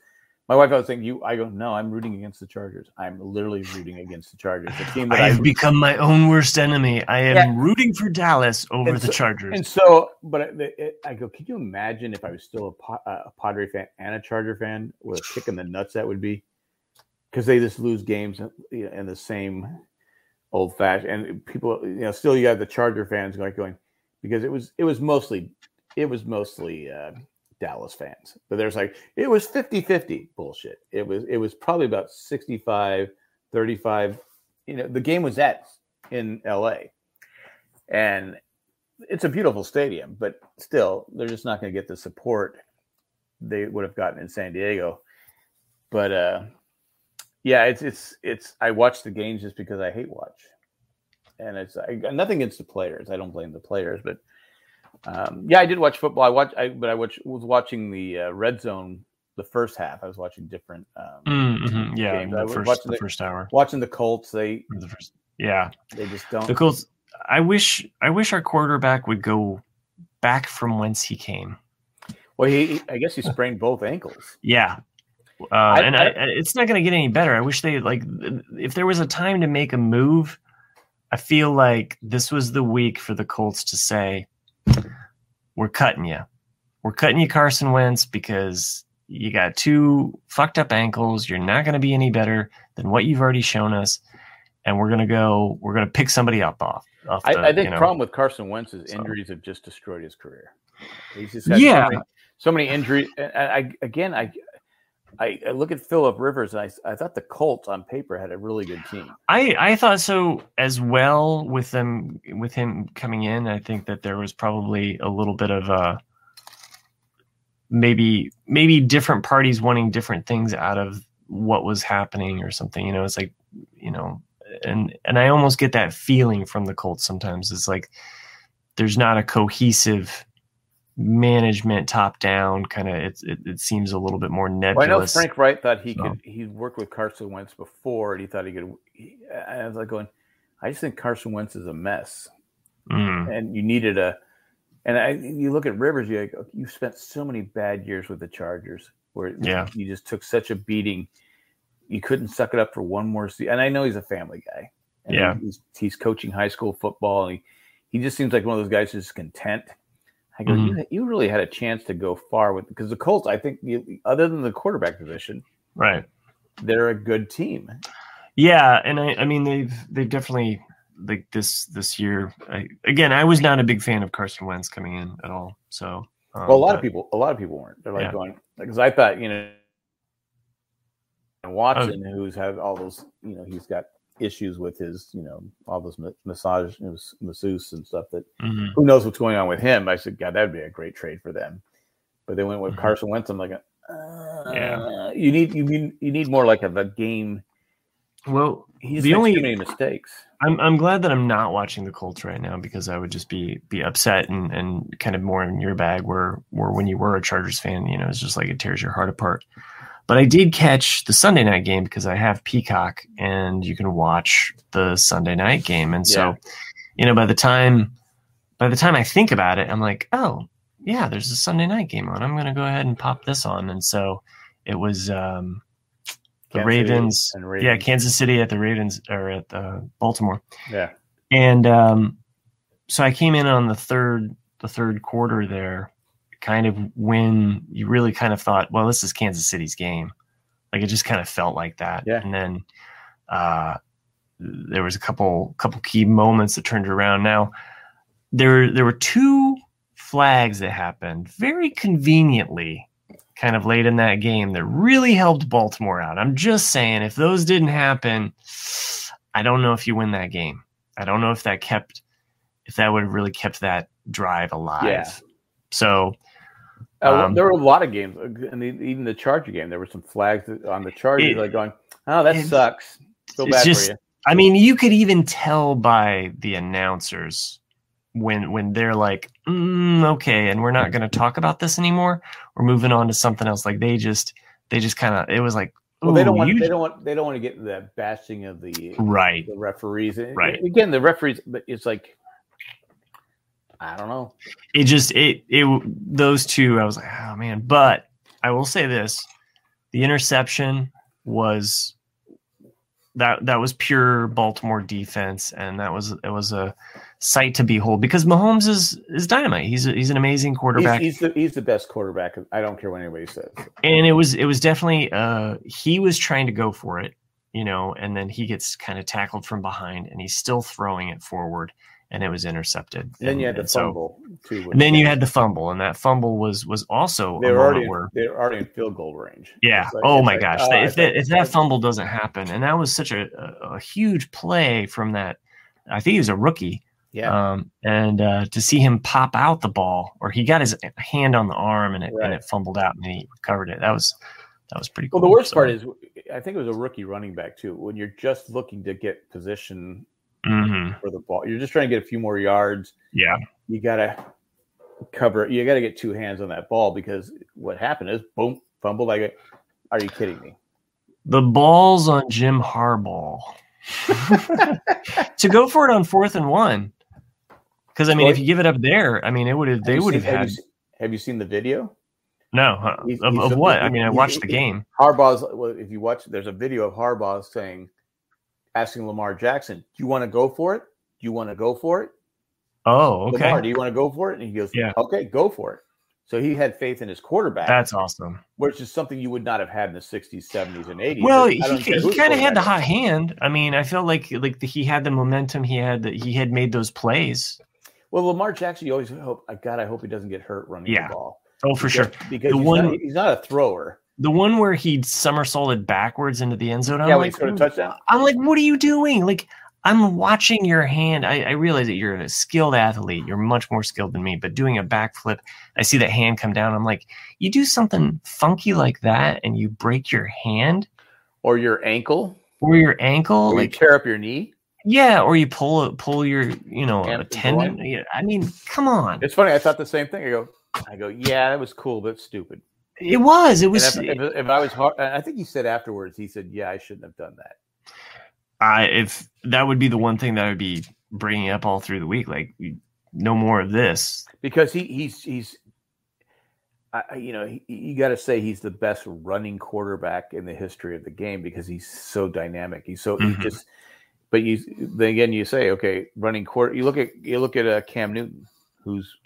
my wife I was saying you. I go, no, I'm rooting against the Chargers. I'm literally rooting against the Chargers. The team that I have become my own worst enemy. I am yeah. rooting for Dallas over and the so, Chargers. And so, but it, it, I go, can you imagine if I was still a, a Padre fan and a Charger fan? What a kick in the nuts that would be, because they just lose games in the same old fashioned. And people, you know, still you have the Charger fans like going because it was it was mostly it was mostly uh, Dallas fans. But there's like it was 50-50 bullshit. It was it was probably about 65 35 you know the game was at in LA. And it's a beautiful stadium, but still they're just not going to get the support they would have gotten in San Diego. But uh yeah, it's it's it's I watch the games just because I hate watch. And it's I, nothing against the players. I don't blame the players, but um, yeah, I did watch football. I watched, I, but I watch, was watching the uh, red zone the first half. I was watching different. Um, mm-hmm. Yeah, games. the, first, the, the, first hour. Watching the Colts, they the first, yeah, they just don't. The Colts. I wish, I wish our quarterback would go back from whence he came. Well, he, I guess he sprained both ankles. Yeah, uh, I, and I, I, it's not going to get any better. I wish they like if there was a time to make a move. I feel like this was the week for the Colts to say, we're cutting you. We're cutting you, Carson Wentz, because you got two fucked up ankles. You're not going to be any better than what you've already shown us. And we're going to go, we're going to pick somebody up off. off the, I, I, think you know, problem with Carson Wentz is so. injuries have just destroyed his career. He's just yeah. So many, so many injuries. And I, again, I, I, I, look at Philip Rivers, and I, I thought the Colts on paper had a really good team. I, I thought so as well with them with him coming in. I think that there was probably a little bit of a maybe maybe different parties wanting different things out of what was happening or something. You know, it's like you know, and and I almost get that feeling from the Colts sometimes. It's like there's not a cohesive management top down kind of it, it, it, seems a little bit more nebulous. Well, I know Frank Reich thought he so. could he worked with Carson Wentz before and he thought he could he, I was like going I just think Carson Wentz is a mess. Mm. And you needed a and I, you look at Rivers you like, you spent so many bad years with the Chargers where yeah. you just took such a beating you couldn't suck it up for one more season. And I know he's a family guy. yeah. He's, he's coaching high school football and he, he just seems like one of those guys who's content I go, mm-hmm. you, you really had a chance to go far with because the Colts. I think you, other than the quarterback position, right, they're a good team. Yeah, and I, I mean they've they've definitely like this this year. I, again, I was not a big fan of Carson Wentz coming in at all. So, um, well, a lot but, of people, a lot of people weren't. They're like yeah. going because I thought you know, Watson, oh. who's had all those, you know, he's got issues with his, you know, all those massage, masseuse and stuff that mm-hmm. who knows what's going on with him. I said, God, that'd be a great trade for them. But they went with mm-hmm. Carson Wentz. I'm like, uh, yeah, you need you need you need more like a, a game Well, He's the only many mistakes. I'm I'm glad that I'm not watching the Colts right now because I would just be be upset and and kind of more in your bag where where when you were a Chargers fan, you know, it's just like it tears your heart apart. But I did catch the Sunday night game because I have Peacock and you can watch the Sunday night game. And so, Yeah. you know, by the time by the time I think about it, I'm like, oh yeah, there's a Sunday night game on. I'm gonna go ahead and pop this on. And so it was um the City Ravens, yeah, Kansas City at the Ravens or at uh, Baltimore Yeah. and um, so I came in on the third the third quarter there, kind of when you really kind of thought, well, this is Kansas City's game. Like it just kind of felt like that. Yeah. And then uh, there was a couple couple key moments that turned around. Now there there were two flags that happened very conveniently kind of late in that game that really helped Baltimore out. I'm just saying if those didn't happen, I don't know if you win that game. I don't know if that kept if that would have really kept that drive alive. Yeah. So Uh, Um, there were a lot of games, uh, and even the Charger game, there were some flags on the Chargers, It- like going, "Oh, that it's- sucks." Feel bad just- for you. I mean, you could even tell by the announcers when when they're like, mm, "Okay, and we're not going to talk about this anymore. We're moving on to something else." Like they just they just kind of it was like, Well, they don't want. you- They don't want. They don't want to get that bashing of the right." the referees. And Right. Again, the referees, but it's like, I don't know. It just it it those two. I was like, oh man. But I will say this: the interception was that that was pure Baltimore defense, and that was it was a sight to behold because Mahomes is is dynamite. He's a, he's an amazing He's, quarterback. he's the he's the best quarterback. I don't care what anybody says. and it was it was definitely uh he was trying to go for it you know and then he gets kind of tackled from behind and he's still throwing it forward and it was intercepted And then you had the and so- fumble too. and then you had the fumble and that fumble was was also They were already where they were already in field goal range. yeah like- oh my like, gosh oh, if that if that fumble doesn't happen and that was such a, a, a huge play from that i think he was a rookie yeah, um, and uh, to see him pop out the ball, or he got his hand on the arm and it Right. and it fumbled out, and he recovered it. That was that was pretty Well, cool. the worst So, part is, I think it was a rookie running back too. When you're just looking to get position mhm, for the ball, you're just trying to get a few more yards. yeah, You gotta cover. You gotta get two hands on that ball because what happened is boom, fumble. Like, are you kidding me? the balls on Jim Harbaugh to go for it on fourth and one. Because I mean, if you give it up there, I mean, it would have. They would have had you, have you seen the video? no huh, He's- of, he's- of what? I mean, I watched the game. Harbaugh's. Well, if you watch, there's a video of Harbaugh saying, asking Lamar Jackson, "Do you want to go for it? Do you want to go for it? Oh, okay, Lamar, do you want to go for it?" And he goes, Yeah. okay, go for it." So he had faith in his quarterback. that's awesome. which is something you would not have had in the 60s, 70s, and 80s. Well, he, don't care who he kind of had the hot hand. I mean, I felt like like the, he had the momentum. He had the, he had made those plays. Well, Lamar Jackson, you always hope, God, I hope he doesn't get hurt running Yeah, the ball. Oh, for sure. Because- Because The he's, one- not, he's not a thrower. The one where he somersaulted backwards into the end zone. I'm yeah, like, scored a touchdown. I'm like, what are you doing? Like, I'm watching your hand. I, I realize that you're a skilled athlete. You're much more skilled than me. But doing a backflip, I see that hand come down. I'm like, you do something funky like that, and you break your hand Or your ankle, or your ankle, or like you tear up your knee. yeah, or you pull pull your you know a tendon. Yeah, I mean, come on. It's funny. I thought the same thing. I go, I go, yeah, that was cool, but stupid. It was. It was. if, if, if I was hard, I think he said afterwards, he said, yeah, I shouldn't have done that. I if that would be the one thing that I would be bringing up all through the week. Like, no more of this. because he he's he's I, I- you know he, you got to say he's the best running quarterback in the history of the game because he's so dynamic. He's so Mhm. he just. But you then again you say okay running quarter. You look at you look at uh, Cam Newton who's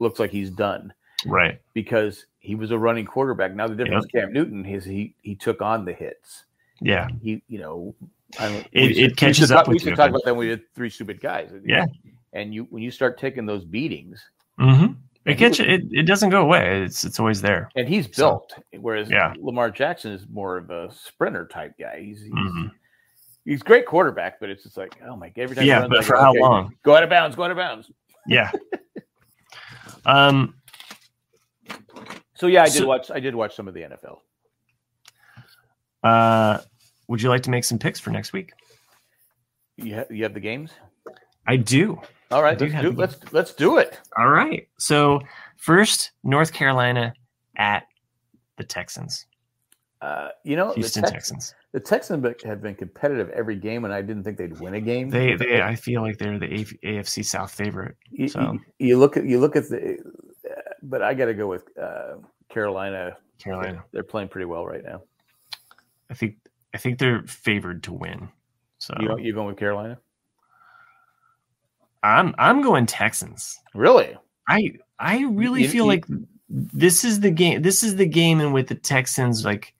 looks like he's done Right. because he was a running quarterback. Now the difference with Cam Newton is he he took on the hits. Yeah. He you know. It- we it we used catches talk- up We with used to you. talk about that when we did three stupid guys. Yeah. and you when you start taking those beatings, Mm-hmm. It And he gets was- it. It doesn't go away. It's it's always there. and he's So- built. whereas Yeah. Lamar Jackson is more of a sprinter type guy. He's he's, Mhm. he's great quarterback, but it's just like oh my god, every time. Yeah, but I for go, how okay, long? Go out of bounds. Go out of bounds. Yeah. um. So yeah, I did So- watch. I did watch some of the NFL. Uh. would you like to make some picks for next week? You ha- you have the games. I do. All right, do let's do, let's let's do it. All right. So first, North Carolina at the Texans, Uh, you know, Houston the, Tex- Texans. the Texans have been competitive every game, and I didn't think they'd win a game. They, they, I feel like they're the AFC South favorite. you, so- you, you look at you look at the, but I got to go with uh, Carolina. Carolina. They're playing pretty well right now. I think, I think they're favored to win. So You you going with Carolina? I'm, I'm going Texans. Really? I, I really You- feel you- like this is the game. This is the game in with the Texans. Like,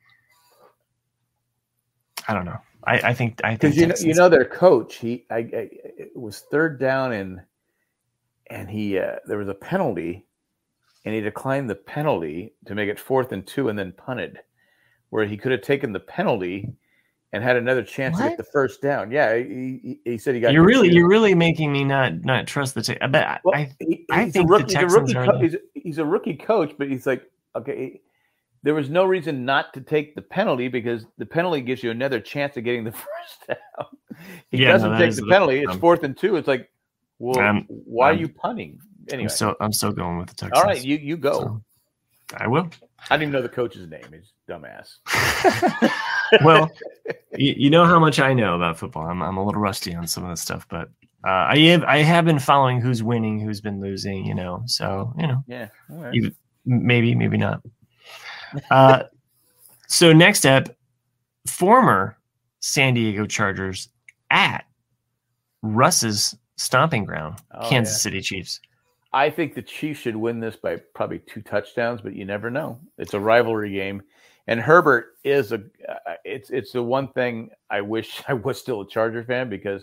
I don't know. I, I think, I think you know, you know their coach. He I, I it was third down and and he uh, there was a penalty, and he declined the penalty to make it fourth and two, and then punted, where he could have taken the penalty and had another chance to get the first down. Yeah, he, he, he said he got. you're really, confused. you're really making me not, not trust the. Te- but I, Well, I, he- I he's think a the rookie, he's a Texans rookie are co- he's, he's a rookie coach, but he's like, okay, there was no reason not to take the penalty because the penalty gives you another chance of getting the first down. He Yeah, doesn't that take the the- penalty. It's um, fourth and two. It's like, well, Um, why are um, you punting? Anyway, I'm still, I'm still going with the Texans. all right, you you go. So, I will. I didn't even know the coach's name. He's dumbass. well, you, you know how much I know about football. I'm, I'm a little rusty on some of this stuff, but uh, I have I have been following who's winning, who's been losing. You know, so you know, yeah, right. You- maybe, maybe not. Uh, so next up, former San Diego Chargers at Russ's stomping ground, Oh, Kansas yeah. City Chiefs. I think the Chiefs should win this by probably two touchdowns, but you never know. It's a rivalry game, and Herbert is a. Uh, it's it's the one thing I wish I was still a Charger fan because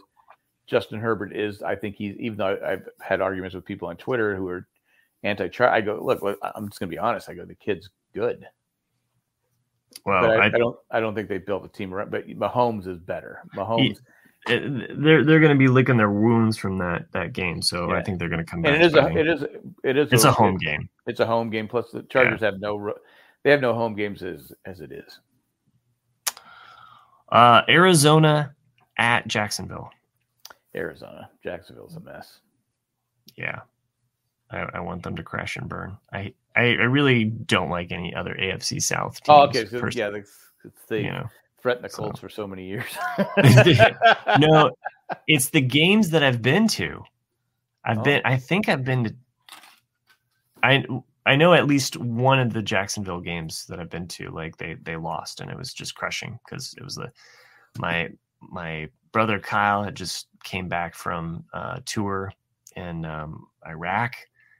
Justin Herbert is. I think he's even though I've had arguments with people on Twitter who are anti-Char. I go look. I'm just going to be honest. I go the kid's good, Well, I, I, I don't. I don't think they built a team around. But Mahomes is better. Mahomes, it- they're they're going to be licking their wounds from that that game, so I think they're going to come back. and it is a. fighting. It is. It is. it's a home game. It's a home game. Plus, the Chargers have no. They have no home games as as it is. Uh, Arizona at Jacksonville. Arizona, Jacksonville's a mess. Yeah, I, I want them to crash and burn. I, I I really don't like any other AFC South teams. Oh, okay. So first- yeah, they you know, threatened the so- Colts for so many years. no, it's the games that I've been to. I've Oh. been. I think I've been to. I I know at least one of the Jacksonville games that I've been to. Like they they lost, and it was just crushing because it was the my my brother Kyle had just came back from a tour in um, Iraq.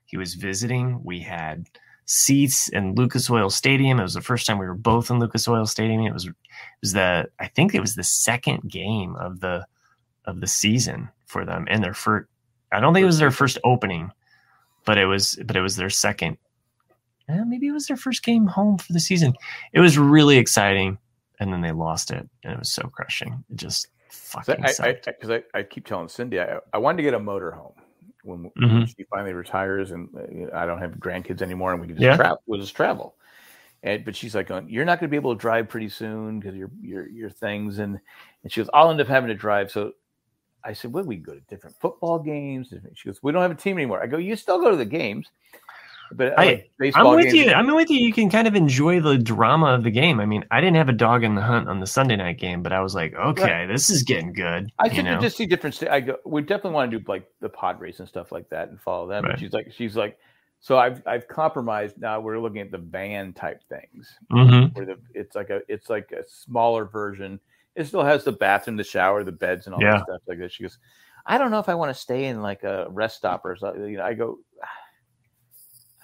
He was visiting. We had seats in Lucas Oil Stadium. It was the first time we were both in Lucas Oil Stadium. It was it was the I think it was the second game of the of the season for them and their first I don't think it was their first opening, but it was but it was their second. eh, maybe it was their first game home for the season. It was really exciting, and then they lost it, and it was so crushing. It just fucking I, I, because I, I, keep telling Cindy I, I wanted to get a motorhome when, when Mhm. she finally retires and uh, I don't have grandkids anymore and we can just Yeah. travel. We'll just travel. And but she's like, going, "You're not going to be able to drive pretty soon because your your your things." And and she goes, "I'll end up having to drive." So I said, "Well, we can go to different football games." different-" She goes, "We don't have a team anymore." I go, "You still go to the games." But I- like, baseball I'm with you. I'm with you. You can kind of enjoy the drama of the game. I mean, I didn't have a dog in the hunt on the Sunday night game, but I was like, okay, this is getting good. I you should just see different. sta- I go. We definitely want to do like the pod race and stuff like that and follow that. Right. But she's like, she's like, so I've I've compromised. Now we're looking at the van type things Mhm. where the it's like a it's like a smaller version. It still has the bathroom, the shower, the beds, and all Yeah. that stuff like that. She goes, I don't know if I want to stay in like a rest stop or something. You know, I go.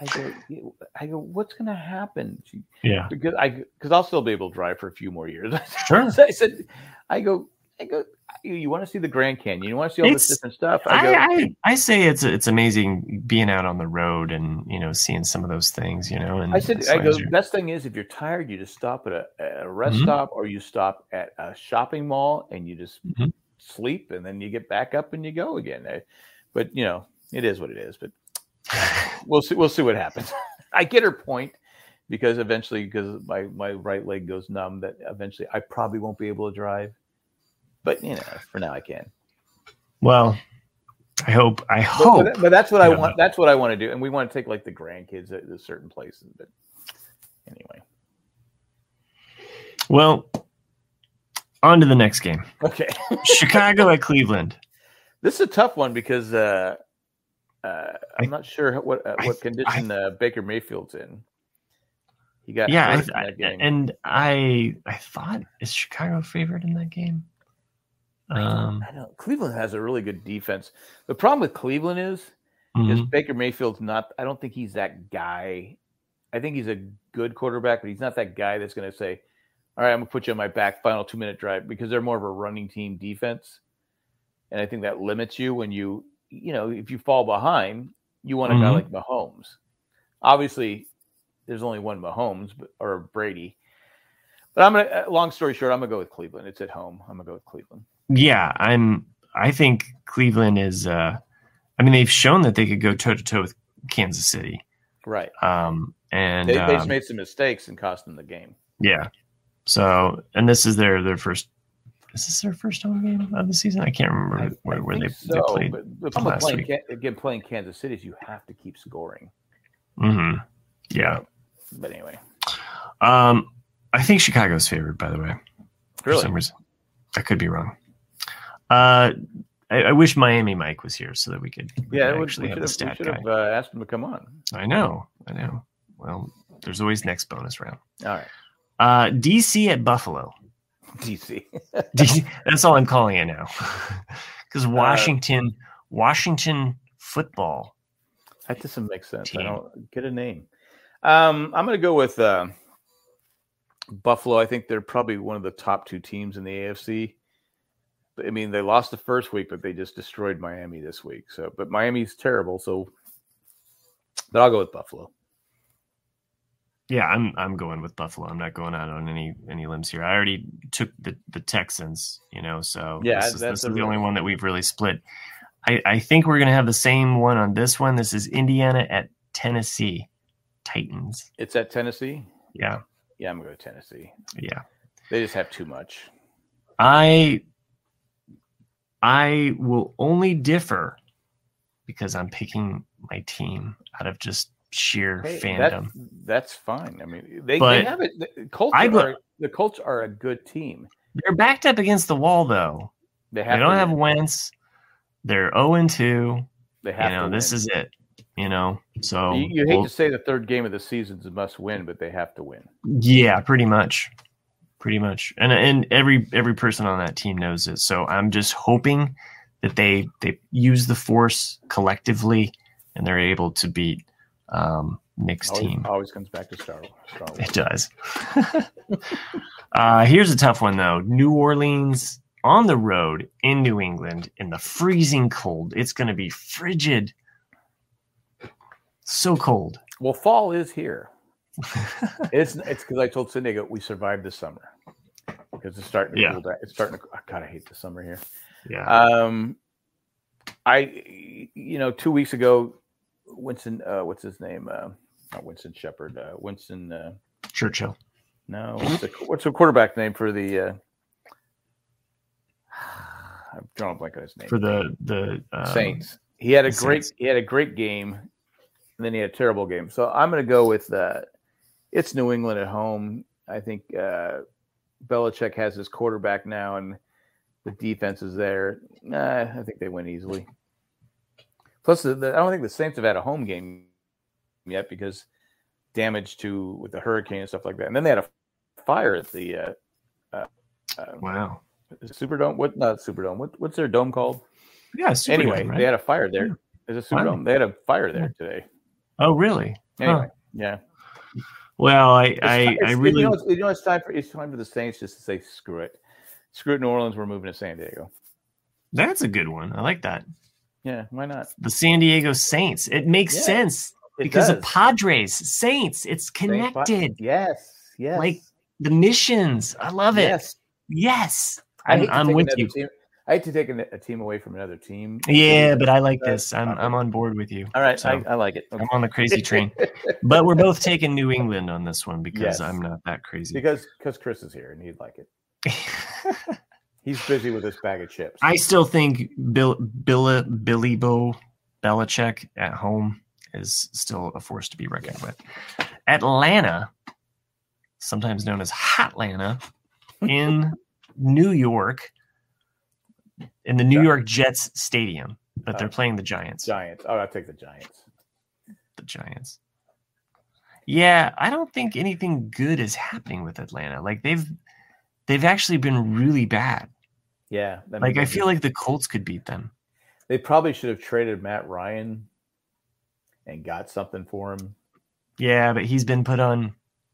I go, I go. What's going to happen? She, Yeah, because I because I'll still be able to drive for a few more years. Sure. So I said, I go, I go. You, you want to see the Grand Canyon? You want to see all It's- this different stuff? I go. I, I I say it's it's amazing being out on the road and you know seeing some of those things. You know, and I said, I go. you're- Best thing is if you're tired, you just stop at a, at a rest Mhm. stop or you stop at a shopping mall and you just Mhm. sleep and then you get back up and you go again. I- But you know, it is what it is. But we'll see. We'll see what happens. I get her point. because eventually, because my my right leg goes numb, that eventually I probably won't be able to drive. But you know, for now I can. Well, I hope. I hope. but, but that's what I Yeah. want. That's what I want to do, and we want to take like the grandkids at, at certain places. But anyway, Well, on to the next game. okay. Chicago at Cleveland. This is a tough one because uh, uh, I- I'm not sure what uh, I- what condition uh, Baker Mayfield's in. He got Yeah, I, in that game. and I I thought is Chicago favored in that game. Um, I know Cleveland has a really good defense. The problem with Cleveland is is mhm. Baker Mayfield's not. I don't think he's that guy. I think he's a good quarterback, but he's not that guy that's going to say, "All right, I'm going to put you on my back final two minute drive," because they're more of a running team defense, and I think that limits you when you you know if you fall behind, you want a guy Mhm. like Mahomes. Obviously, there's only one Mahomes or Brady. But I'm gonna. uh, Long story short, I'm gonna go with Cleveland. It's at home. I'm gonna go with Cleveland. yeah, I'm. I think Cleveland is. uh I mean, they've shown that they could go toe to toe with Kansas City. Right. Um, and They, they just um, made some mistakes and cost them the game. yeah. So, and this is their their first. Is this their first home game of the season? I can't remember I- where, I where they, think they played. But last playing, week. Can- again, playing Kansas City is you have to keep scoring. hmm Yeah. But anyway, Um, I think Chicago's favored. By the way, for really, some reason, I could be wrong. Uh, I, I wish Miami Mike was here so that we could, we yeah, could actually we have have, we stat should guy. have uh, asked him to come on. I know, I know. Well, there's always next bonus round. All right, Uh, DC at Buffalo. DC. DC, that's all I'm calling it now, Uh, because Washington, Washington football. that doesn't make sense. I don't get a name. Um, I'm going to go with uh, Buffalo. I think they're probably one of the top two teams in the AFC. I mean, they lost the first week, but they just destroyed Miami this week. So, but Miami's terrible. So, but I'll go with Buffalo. Yeah, I'm I'm going with Buffalo. I'm not going out on any any limbs here. I already took the the Texans, you know, so Yeah, this is, this is the real- only one that we've really split. I, I think we're gonna have the same one on this one. This is Indiana at Tennessee Titans. It's at Tennessee. Yeah, Yeah, I'm going to go to Tennessee. yeah. They just have too much. I I will only differ because I'm picking my team out of just sheer Hey, fandom. That, that's fine. I mean, they, they have it. The Colts, I are, the Colts are a good team. They're backed up against the wall though. They have. they don't have. Wentz. They're 0 and 2. They You have. know, to this is it. You know, so You, you hate we'll- to say the third game of the season is a must win, but they have to win. yeah, pretty much, pretty much, and and every every person on that team knows it. So I'm just hoping that they they use the force collectively and they're able to beat um, Nick's Always, team. always comes back to Star, Star Wars. It does. uh, here's a tough one though. New Orleans on the road in New England in the freezing cold. It's going to be frigid. So cold. Well, fall is here. It's it's because I told Diego we survived the summer because it's starting to Yeah. cool down. It's starting to. God, I hate the summer here. yeah. Um, I, you know, two weeks ago, Winston, uh, what's his name? Uh, not Winston Shepard. Uh, Winston. Uh, Churchill. no, what's the, what's the quarterback name for the? Uh, I'm drawing a blank on his name. For the the um, Saints. He had a great. Saints. He had a great game, and then he had a terrible game. So I'm going to go with. Uh, it's New England at home. I think uh, Belichick has his quarterback now, and the defense is there. Nah, I think they win easily. Plus, the, the, I don't think the Saints have had a home game yet because damage to with the hurricane and stuff like that. And then they had a fire at the uh, uh, uh, Wow. Superdome. What not Superdome? What, what's their dome called? Yeah. Superdome, anyway, right? they had a fire there. Yeah. There's a Wow. Superdome. They had a fire there today. oh, really? Anyway, Huh. yeah. Well, I It's I, I really you know, it's, you know it's time for it's time for the Saints just to say screw it, screw it. New Orleans, we're moving to San Diego. that's a good one. I like that. Yeah, why not? The San Diego Saints. It makes Yeah, sense It because of. Padres, Saints. It's connected. Yes, yes, Like, The missions. I love it. yes. Yes. I'm, I'm with you. Team. I hate to take a, team away from another team. Yeah, but I like this. I'm I'm on board with you. All right, So- I, I like it. I'm on the crazy train. But we're both taking New England on this one because Yes. I'm not that crazy. because because Chris is here and he'd like it. He's busy with his bag of chips. I still think Bill, Bill, Billy Bo Belichick at home is still a force to be reckoned with. Atlanta, sometimes known as Hotlanta, in New York, in the New Gi- York Jets Stadium, but they're Oh. playing the Giants. Giants. Oh, I'll take the Giants. The Giants. Yeah, I don't think anything good is happening with Atlanta. Like they've they've actually been really bad. Yeah. Like I feel like the Colts could beat them. they probably should have traded Matt Ryan and got something for him. Yeah, but he's been put on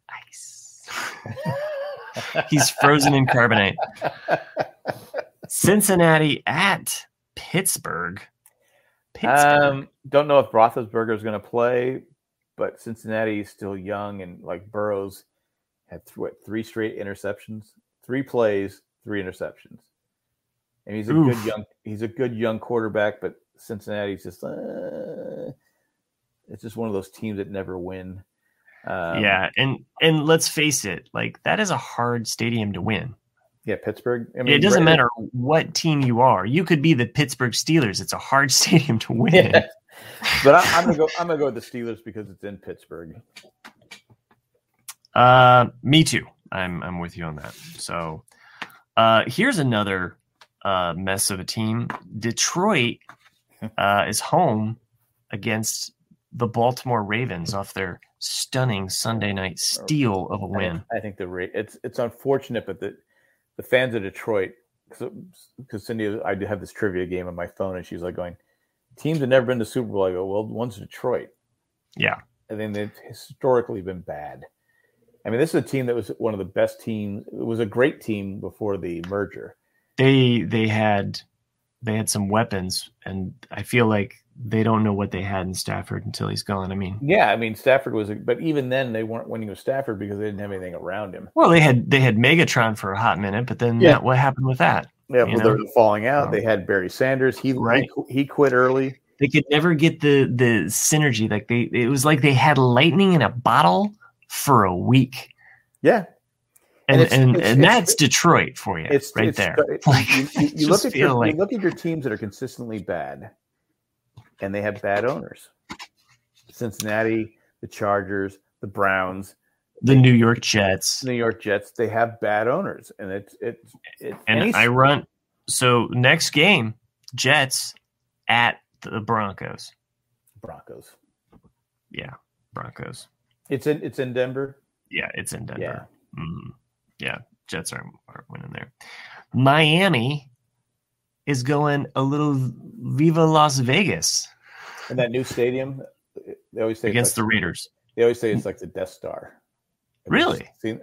ice. he's frozen in carbonite. Cincinnati at Pittsburgh. Pittsburgh. Um, don't know if Roethlisberger is going to play, but Cincinnati is still young and like Burrows had th- what, three straight interceptions, three plays, three interceptions, and he's a Oof. good young he's a good young quarterback, but Cincinnati's just uh, it's just one of those teams that never win. Um, yeah, and and let's face it, like that is a hard stadium to win. yeah, Pittsburgh. I it doesn't Ra- matter what team you are. You could be the Pittsburgh Steelers. It's a hard stadium to win. Yeah. but I, I'm gonna go. I'm gonna go with the Steelers because it's in Pittsburgh. Uh, me too. I'm I'm with you on that. So, uh, here's another uh, mess of a team. Detroit uh, is home against the Baltimore Ravens off their stunning Sunday night steal of a win. I think the rate it's it's unfortunate, but the the fans of Detroit because Cindy, I do have this trivia game on my phone, and she's like going, teams have never been to Super Bowl. I go, well, one's Detroit, Yeah, and then they've historically been bad. I mean, this is a team that was one of the best teams. It was a great team before the merger. They they had they had some weapons, and I feel like they don't know what they had in Stafford until he's gone. I mean, Yeah, I mean Stafford was, a, but even then they weren't winning with Stafford because they didn't have anything around him. well, they had they had Megatron for a hot minute, but then Yeah. that, what happened with that? Yeah, You well, know? there was falling out. Oh. They had Barry Sanders. He Right. he, qu- he quit early. they could never get the the synergy like they it was like they had lightning in a bottle for a week Yeah, and And and, it's- and, it's- that's detroit for you it's right it's, there Like, you, you- you look at your, like you look at your teams that are consistently bad, and they have bad owners. Cincinnati, the Chargers, the Browns, the new york jets New York Jets. They have bad owners, and it's it's it, and any- i run so next game jets at the broncos Broncos. yeah broncos It's in it's in Denver. yeah it's in denver Yeah. Mhm. Yeah jets aren't, aren't winning there miami is going a little viva las vegas And that new stadium, they always say against like, the raiders they always say it's like the Death Star. Have you Really? Seen,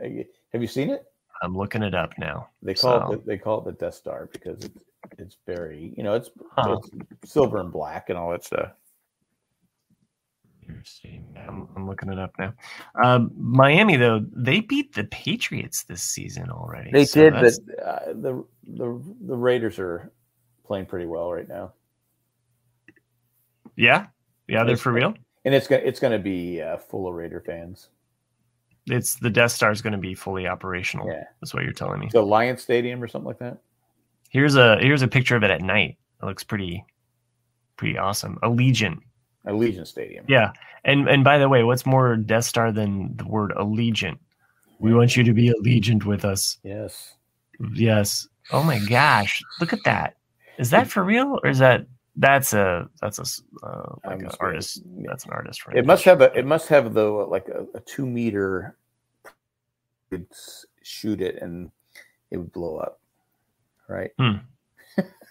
have you seen it? i'm looking it up now They call So- it the, they call it the Death Star because it's it's very you know it's, Huh. it's silver and black and all that stuff. I'm, I'm looking it up now. Um, Miami, though, they beat the Patriots this season already. They So did, but uh, the the the Raiders are playing pretty well right now, yeah, yeah, they're for real. and it's gonna it's gonna be uh, full of Raider fans. It's the Death Star is going to be fully operational. Yeah, That's what you're telling me. The Lion Stadium or something like that. Here's a here's a picture of it at night. It looks pretty pretty awesome. Allegiant, Allegiant Stadium. yeah. And and by the way, what's more Death Star than the word Allegiant? We want you to be allegiant with us. Yes. Yes. Oh my gosh! Look at that. Is that for real, or is that that's a that's a uh, like an artist? That's an artist. Right It must have a it must have though like a, a two meter. Could shoot it and it would blow up, right?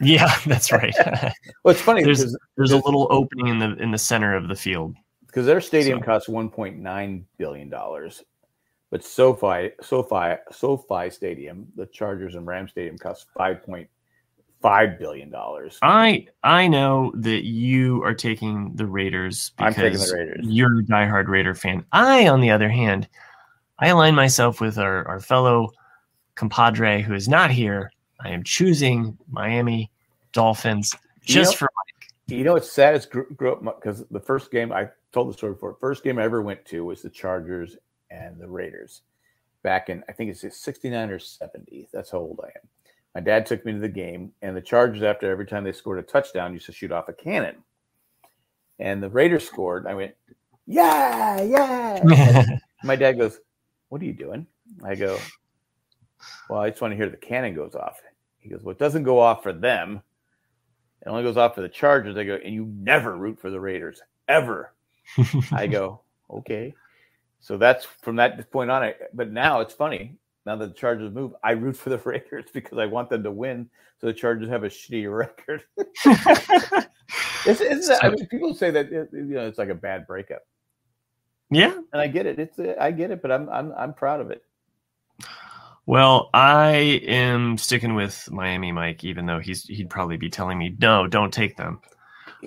Yeah, that's right. Well, it's funny There's- There's a little opening in the in the center of the field. because their stadium So- costs 1.9 billion dollars, but SoFi SoFi SoFi Stadium, the Chargers and Rams Stadium, costs 5.5 billion dollars. I I know that you are taking the Raiders I'm because taking the Raiders. you're a diehard Raider fan. I, on the other hand, I align myself with our, our fellow compadre who is not here, I am choosing Miami Dolphins just know, for You know, it's sad. It's grew, grew up because the first game I told the story before. First game I ever went to was the Chargers and the Raiders back in I think it's 69 or 70. That's how old I am. My dad took me to the game, and the Chargers, after every time they scored a touchdown, used to shoot off a cannon. And the Raiders scored. I went, yeah, yeah. My dad goes, What are you doing? I go, Well, I just want to hear the cannon goes off. He goes, Well, it doesn't go off for them. It only goes off for the Chargers. I go, And you never root for the Raiders, ever. I go, Okay. So that's from that point on. I, but now it's funny. Now that the Chargers move, I root for the Raiders because I want them to win. So the Chargers have a shitty record. it's, it's, I mean, people say that you know it's like a bad breakup. Yeah, and I get it. It's I get it, but I'm I'm I'm proud of it. Well, I am sticking with Miami Mike, even though he's he'd probably be telling me no, don't take them.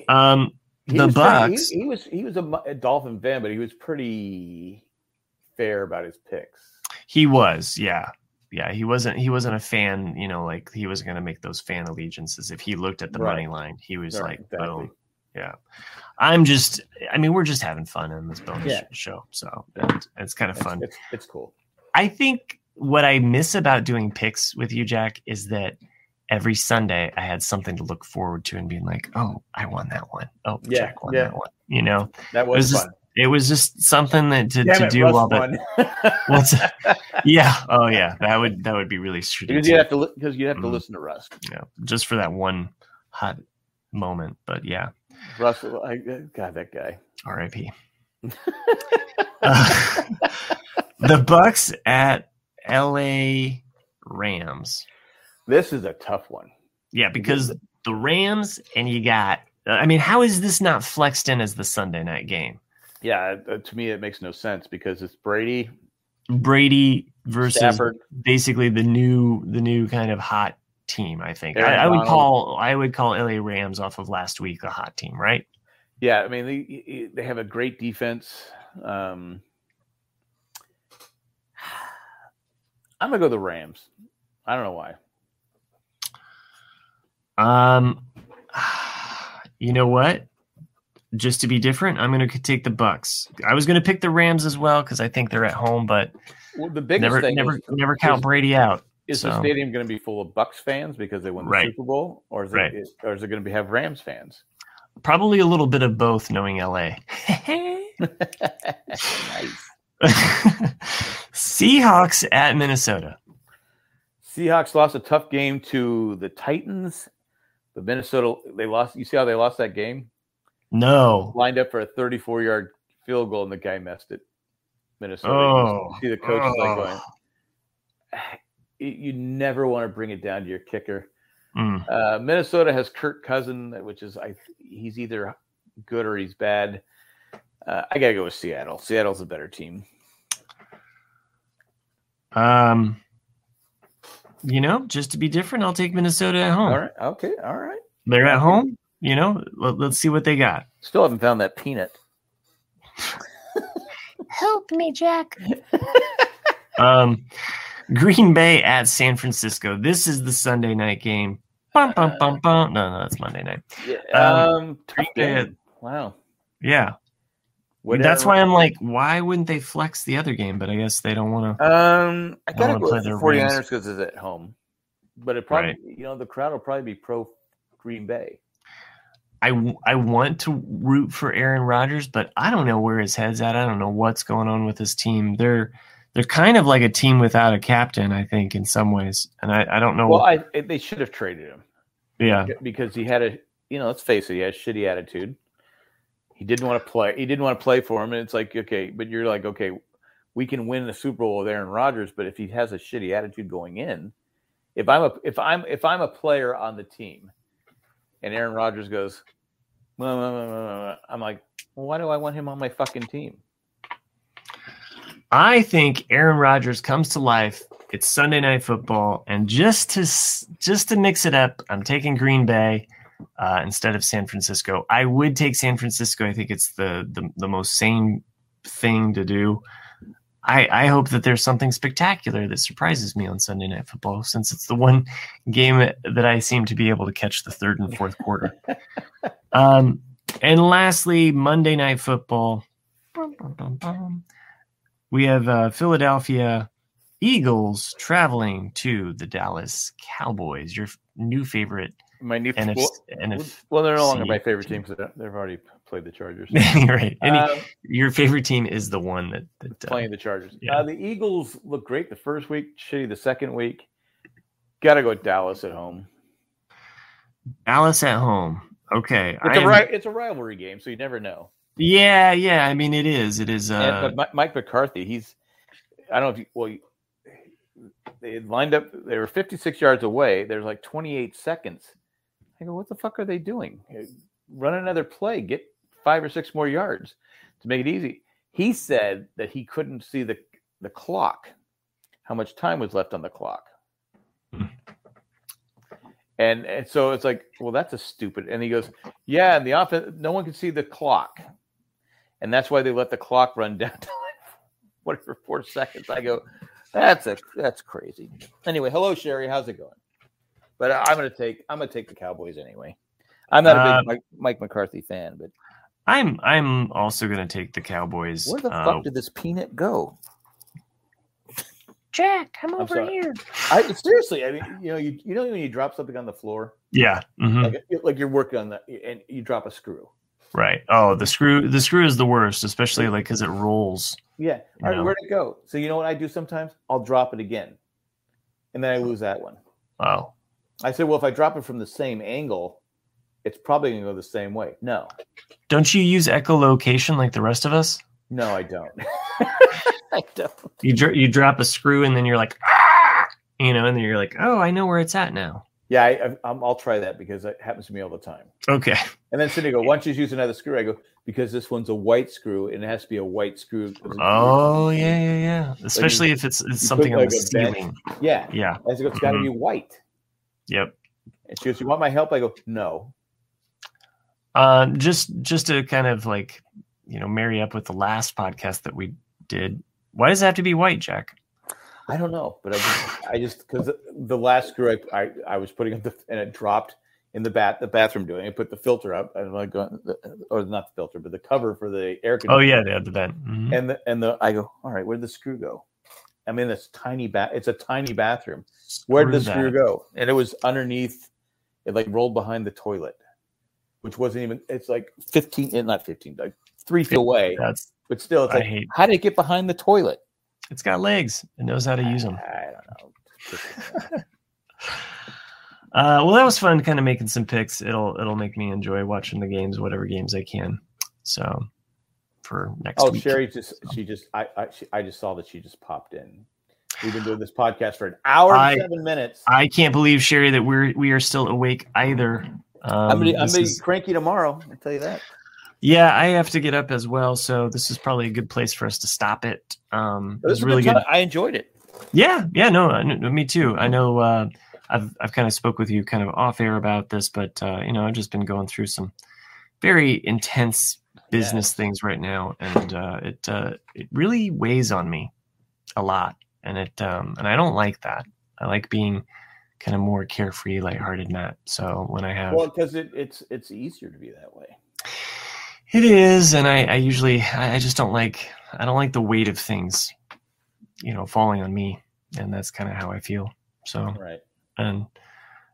Um, the Bucks. He, he, was he was a, a Dolphin fan, but he was pretty fair about his picks. He was, yeah, yeah. He wasn't he wasn't a fan. You know, like he was going to make those fan allegiances. If he looked at the Right. money line, he was Right, like, exactly. boom, yeah. I'm just, I mean, we're just having fun in this bonus Yeah. show, so and it's kind of It's, fun. it's, it's cool. I think what I miss about doing picks with you, Jack, is that every Sunday I had something to look forward to and being like, oh, I won that one. Oh, Yeah, Jack won yeah. that one. You know, That was was just fun. it was just something that to, Damn to it, do Russ while the what's yeah oh yeah that would that would be really shitty because you have to because you have to Mhm. listen to Russ. yeah just for that one hot moment but yeah Russ, I, God, that guy. rip uh, the bucks at la rams This is a tough one. yeah because the rams and you got i mean how is this not flexed in as the sunday night game Yeah, uh, to me it makes no sense because it's Brady, brady versus Stafford. basically the new the new kind of hot team i think I, I would call i would call la rams off of last week a hot team right Yeah, I mean they they have a great defense. Um, I'm gonna go the Rams. I don't know why. Um, you know what? Just to be different, I'm going to take the Bucks. I was going to pick the Rams as well because I think they're at home, but Well, the biggest never, thing never, is, never count is- Brady out. is the stadium going to be full of Bucks fans because they won the Right. Super Bowl, or is it Right. is- or is it going to be have Rams fans? Probably a little bit of both, knowing LA. nice. Seahawks at Minnesota. Seahawks lost a tough game to the Titans, but Minnesota they lost. You see how they lost that game? No. Lined up for a 34 yard field goal, and the guy messed it. Minnesota. You Oh. see the coach is like Oh. going. You you never want to bring it down to your kicker. Mm. Uh, Minnesota has Kirk Cousin, which is I he's either good or he's bad. Uh, I gotta go with Seattle. Seattle's a better team. Um, you know, just to be different, I'll take Minnesota at home. All right, okay, all right. They're at home. You know, let, let's see what they got. Still haven't found that peanut. Help me, Jack. Um, Green Bay at San Francisco. This is the Sunday night game. Bum, bum, bum, bum. No, no, it's Monday night. Yeah, Um, um, Green Bay- game. Wow. Yeah, What that's why I'm like, why wouldn't they flex the other game? But I guess they don't want to. Um, I gotta go play with the their 49ers because it's at home. But it probably, Right. you know, the crowd will probably be pro Green Bay. I, I want to root for Aaron Rodgers, but I don't know where his head's at. I don't know what's going on with his team. They're they're kind of like a team without a captain, I think, in some ways. And I, I don't know. Well, I they should have traded him yeah, because he had a, you know, let's face it, he has shitty attitude. He didn't want to play. He didn't want to play for him, and it's like, okay, but you're like, okay, we can win the Super Bowl with Aaron Rodgers, but if he has a shitty attitude going in, if I'm a if I'm if I'm a player on the team, and Aaron Rodgers goes, I'm like, well, why do I want him on my fucking team? I think Aaron Rodgers comes to life. It's Sunday night football, and just to just to mix it up, I'm taking Green Bay uh, instead of San Francisco. I would take San Francisco. I think it's the the, the most sane thing to do. I, I hope that there's something spectacular that surprises me on Sunday Night Football, since it's the one game that I seem to be able to catch the third and fourth quarter. um, and lastly, Monday Night Football. We have uh, Philadelphia Eagles traveling to the Dallas Cowboys. Your new favorite My new NFC. well, NFC well, they're no longer my favorite team. team because they've already played the Chargers. right. Any, Um, your favorite team is the one that, that uh, playing the Chargers. yeah. Uh, the Eagles look great the first week, shitty the second week. Got to go Dallas at home. Dallas at home. Okay. It's a I'm- ri- it's a rivalry game, so you never know. Yeah, yeah. I mean, it is. It is. Uh, and, but Mike McCarthy, he's I don't know if you, well, they had lined up. They were 56 yards away. There's like 28 seconds. I go, what the fuck are they doing? Run another play. Get five or six more yards to make it easy. He said that he couldn't see the the clock, how much time was left on the clock. And, and so it's like, well, that's a stupid. And he goes, yeah, and the offense, no one can see the clock, and that's why they let the clock run down to whatever four seconds. I go, that's a that's crazy. Anyway, hello Sherry, how's it going? But I'm gonna take I'm gonna take the Cowboys anyway. I'm not a Uh, big Mike, Mike McCarthy fan, but I'm I'm also gonna take the Cowboys. where the Uh, fuck did this peanut go? Jack, come I'm over sorry. here. I seriously, I mean, you know, you, you know when you drop something on the floor, Yeah. mhm, like like you're working on that, and you drop a screw. Right. Oh, the screw. The screw is the worst, especially like because it rolls. Yeah. All right, No. where'd it go? So you know what I do sometimes? I'll drop it again, and then I lose that one. Oh, I said, well, if I drop it from the same angle, it's probably gonna go the same way. No, don't you use echolocation like the rest of us? no, I don't. I don't. You dr- you drop a screw and then you're like, ah! you know, and then you're like, oh, I know where it's at now. Yeah, I, I, I'm, I'll try that because it happens to me all the time. Okay. And then Cindy go, why don't you use another screw? I go, because this one's a white screw and it has to be a white screw. Oh yeah, yeah, yeah. Especially if it's, it's something on like the a bench. ceiling. Yeah. Yeah. I said, it's got to be white. Yep. And she goes, you want my help? I go, no. Uh, just just to kind of like you know marry up with the last podcast that we did. Why does it have to be white, Jack? I don't know, but I just, I just, because the last screw I, I, I was putting up the, and it dropped in the bat, the bathroom doing. I put the filter up, and I'm like, going, or not the filter, but the cover for the air Oh yeah, they had the vent. Mhm. and the and the I go, all right, where'd the screw go? I mean, this tiny bat. It's a tiny bathroom. Where did the Screw go? And it was underneath. It like rolled behind the toilet, which wasn't even. It's like fifteen, eh, not fifteen, like three feet away. That's But still, it's I like, hate- how did it get behind the toilet? it's got legs. It knows how to use them. I don't know. Uh, well, that was fun, kind of making some picks. It'll it'll make me enjoy watching the games, whatever games I can. So for next oh, week. Sherry just she just I I, she, I just saw that she just popped in. We've been doing this podcast for an hour and seven minutes. I can't believe Sherry that we're we are still awake either. Um, I'm gonna, I'm gonna is- be cranky tomorrow. I tell you that. yeah, I have to get up as well, so this is probably a good place for us to stop it. Um, it was really good. I enjoyed it. Yeah, yeah, no, I- no, me too. I know uh, I've I've kind of spoke with you kind of off air about this, but uh, you know I've just been going through some very intense business Yes. things right now, and uh, it uh, it really weighs on me a lot, and it um, and I don't like that. I like being kind of more carefree, lighthearted, Matt. So when I have Well, because it, it's it's easier to be that way. it is, and I, I usually I I just don't like I don't like the weight of things, you know, falling on me, and that's kind of how I feel. So Right. and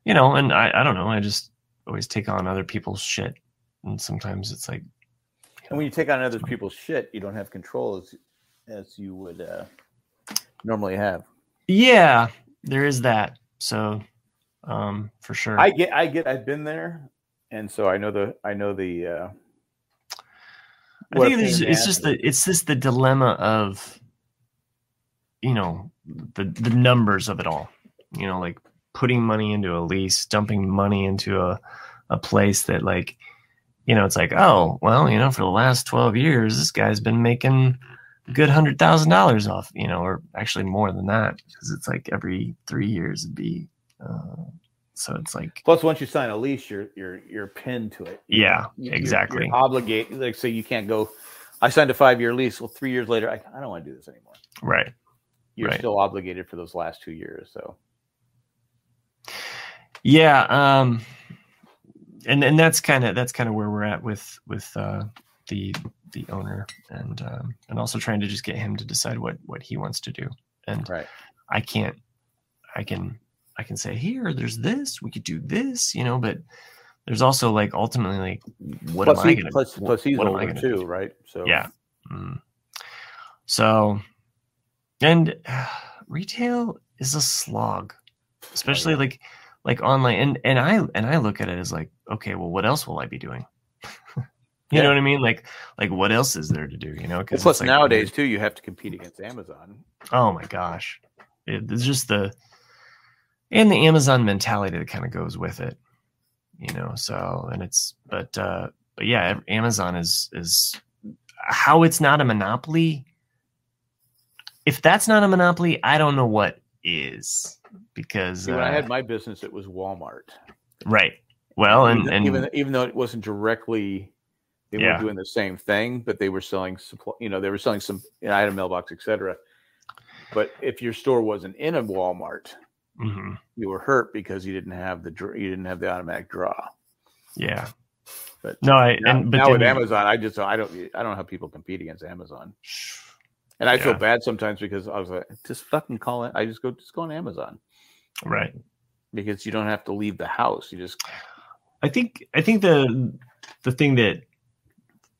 you know and i i don't know i just always take on other people's shit and sometimes it's like And when you take on other people's shit, you don't have control as as you would uh, normally have. yeah there is that so um for sure I get, I get, I've been there, and so I know the, I know the. Uh, I think it's, it's just the it's just the dilemma of you know the the numbers of it all you know like putting money into a lease dumping money into a a place that like you know it's like oh well you know for the last 12 years this guy's been making a good hundred thousand dollars off you know or actually more than that because it's like every three years it'd be uh, so it's like Plus, once you sign a lease, you're you're you're pinned to it. yeah You- exactly You're obligated. Like, so you can't go. I signed a five year lease. Well, three years later, I, I don't want to do this anymore. Right. You're Right. still obligated for those last two years. So Yeah, um and and that's kind of that's kind of where we're at with with uh the the owner and um and also trying to just get him to decide what what he wants to do. And right, I can't I can I can say here there's this, we could do this, you know, but there's also like ultimately like what plus, am I going to plus, plus he's what older too, do? right? So Yeah. Mm. So, and uh, retail is a slog, especially yeah. like like online. And and I and I look at it as like, okay, well, what else will I be doing? you Yeah. know what I mean? Like like what else is there to do? You know? Well, plus like, nowadays too, you have to compete against Amazon. oh my gosh, it, it's just the and the Amazon mentality that kind of goes with it. You know, so and it's but uh but yeah, Amazon is is how it's not a monopoly. If that's not a monopoly, I don't know what is because See, when I uh, had my business, it was Walmart. right. Well, and even, and even even though it wasn't directly, they Yeah. weren't doing the same thing, but they were selling supply. You know, they were selling some you know, item mailbox, etc. But if your store wasn't in a Walmart, mhm, you were hurt because you didn't have the you didn't have the automatic draw. yeah, But no, I Now, and but now with you- Amazon, I just I don't I don't know how people compete against Amazon, and I feel bad sometimes because I was like, just fucking call it. I just go just go on Amazon right. because you don't have to leave the house. You just I think I think the the thing that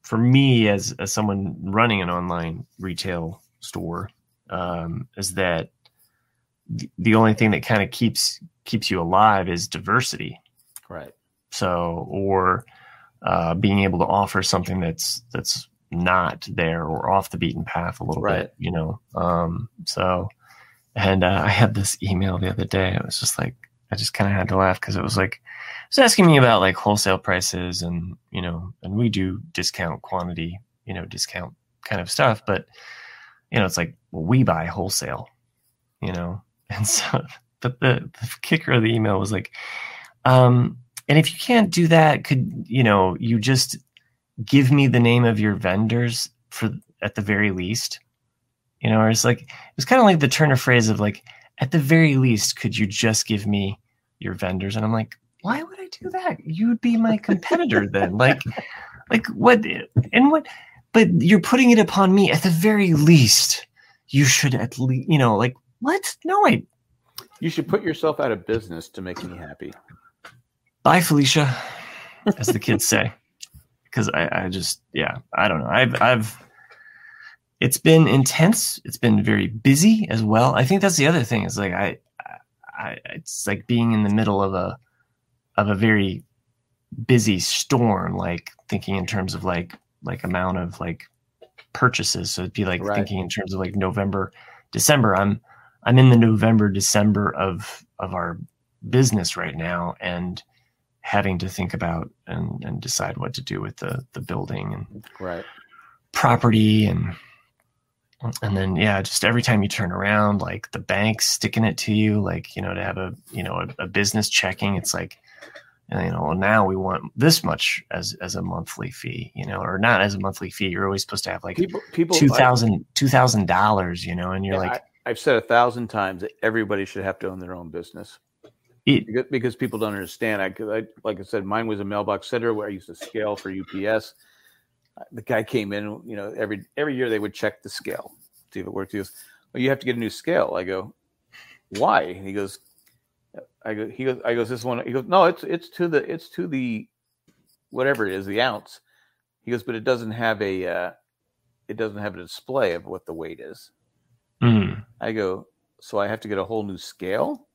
for me as as someone running an online retail store um, is that the, only thing that kind of keeps keeps you alive is diversity. right. So or uh, being able to offer something that's that's not there or off the beaten path a little Right. bit, you know. Um, so and uh, I had this email the other day. It was just like I just kind of had to laugh because it was like it was asking me about like wholesale prices and you know, and we do discount quantity, you know, discount kind of stuff, but you know, it's like well, we buy wholesale, you know, and so but the, the kicker of the email was like, um, and if you can't do that, could you know you just give me the name of your vendors for at the very least? You know, or it's like it was kind of like the turn of phrase of like, at the very least, could you just give me your vendors? And I'm like, why would I do that? You would be my competitor then. Like, like what and what? But you're putting it upon me. At the very least, you should at least, you know, like what? No, I You should put yourself out of business to make me happy. bye felicia as the kids say because I, I just yeah i don't know i've i've it's been intense it's been very busy as well i think that's the other thing is like i i it's like being in the middle of a of a very busy storm like thinking in terms of like like amount of like purchases so it'd be like Right. thinking in terms of like november december i'm i'm in the november december of of our business right now and having to think about and, and decide what to do with the the building and Right. property and and then yeah just every time you turn around like the bank's sticking it to you like you know to have a you know a, a business checking it's like you know well, now we want this much as as a monthly fee you know or not as a monthly fee you're always supposed to have like People people two thousand two thousand dollars you know and you're Yeah, like I, I've said a thousand times that everybody should have to own their own business it, because, people don't understand. I, I, like I said, mine was a mailbox center where I used to scale for UPS. The guy came in, you know, every every year they would check the scale, see if it worked. He goes, "Well, you have to get a new scale." I go, "Why?" And he goes, "I go." He goes, "I goes this one." He goes, "No, it's it's to the it's to the whatever it is, the ounce." He goes, "But it doesn't have a uh, it doesn't have a display of what the weight is." mm, I go, so I have to get a whole new scale,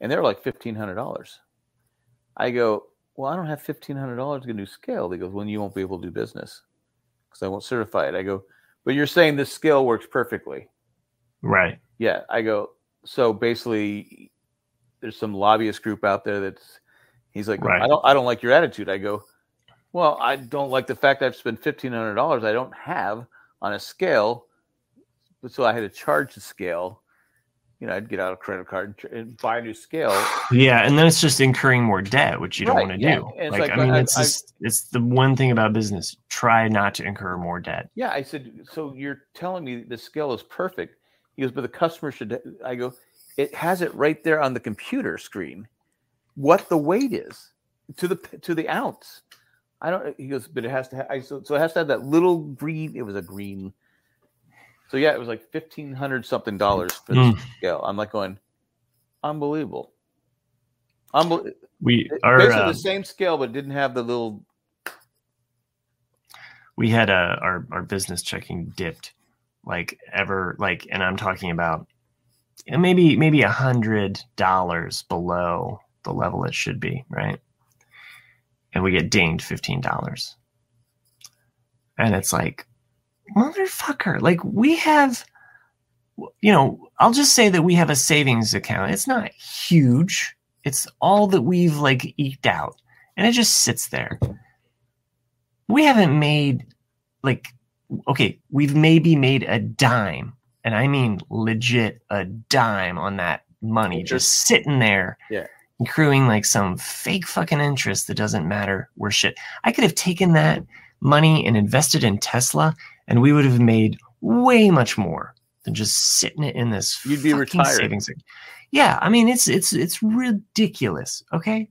and they're like fifteen hundred dollars. I go, well, I don't have fifteen hundred dollars to get a new scale. They go, well, you won't be able to do business because I won't certify it. I go, but you're saying this scale works perfectly. right Yeah, I go. So basically, there's some lobbyist group out there that's. He's like, Right. I don't, I don't like your attitude. I go, well, I don't like the fact I've spent fifteen hundred dollars I don't have on a scale, so I had to charge the scale. You know, I'd get out a credit card and, buy a new scale. Yeah, and then it's just incurring more debt, which you don't Right, want to yeah. do. Like, like, I mean, I- it's I- just, it's the one thing about business. Try not to incur more debt. Yeah, I said, so you're telling me the scale is perfect? He goes, but the customer should. I go, it has it right there on the computer screen, what the weight is to the to the ounce. I don't. He goes, but it has to. Ha- I so, so it has to have that little green. It was a green. So yeah, it was like fifteen hundred something dollars for the Mm. scale. I'm like going, unbelievable. Unbel- We are basically uh, the same scale, but didn't have the little. we had a our our business checking dipped like ever like, and I'm talking about maybe maybe a hundred dollars below the level it should be, right? And we get dinged fifteen dollars, and it's like, motherfucker! Like we have, you know, I'll just say that we have a savings account. It's not huge. It's all that we've like eked out, and it just sits there. We haven't made like okay, we've maybe made a dime, and I mean legit a dime on that money just sitting there, Yeah. accruing like some fake fucking interest that doesn't matter. We're shit. I could have taken that money and invested in Tesla, and we would have made way much more than just sitting it in this. You'd be retired. Savings. Yeah, I mean it's it's it's ridiculous. Okay.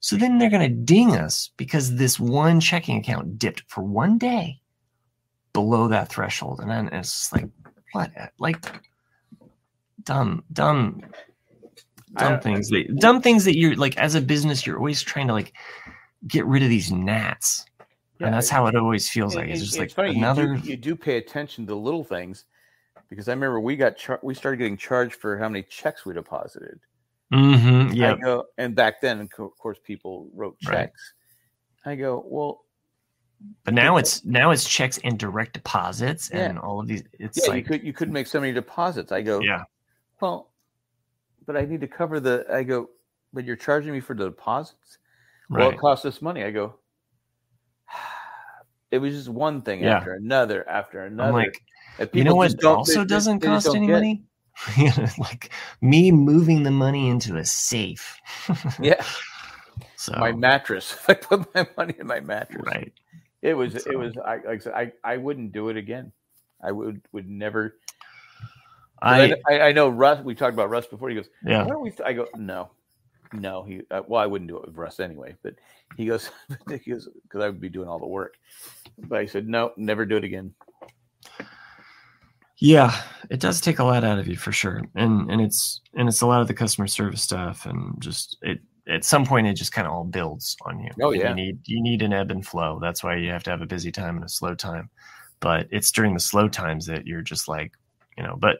So then they're going to ding us because this one checking account dipped for one day below that threshold. And then it's like, what? Like dumb, dumb, dumb don't- things that, dumb things that you're like, as a business, you're always trying to like get rid of these gnats. And that's how it always feels like. And- It's just like funny, you do- another. You do, pay attention to little things because I remember we got char- we started getting charged for how many checks we deposited. Mm-hmm, yeah. go, and back then, of course, people wrote Right. checks. I go, well, But now it's, now it's checks and direct deposits Yeah. and all of these. It's yeah, like, you could you could make so many deposits. I go, yeah. well, but I need to cover the. I go, but you're charging me for the deposits. Right. Well, it costs us money. I go. It was just one thing Yeah. after another after another. I'm like, And you know what also they- they- doesn't they cost don't any get- money? like me moving the money into a safe. Yeah, So my mattress. I put my money in my mattress. right. It was. So- It was. I like I said. I, I wouldn't do it again. I would would never I I, I know Russ. We talked about Russ before. He goes. yeah. Why don't we? I go. No, no. He. Uh, well, I wouldn't do it with Russ anyway. But he goes. he goes because I would be doing all the work. But I said no. Never do it again. Yeah, it does take a lot out of you for sure. And and it's and it's a lot of the customer service stuff and just it at some point it just kind of all builds on you. Oh, yeah. You need you need an ebb and flow. That's why you have to have a busy time and a slow time. But it's during the slow times that you're just like, you know, but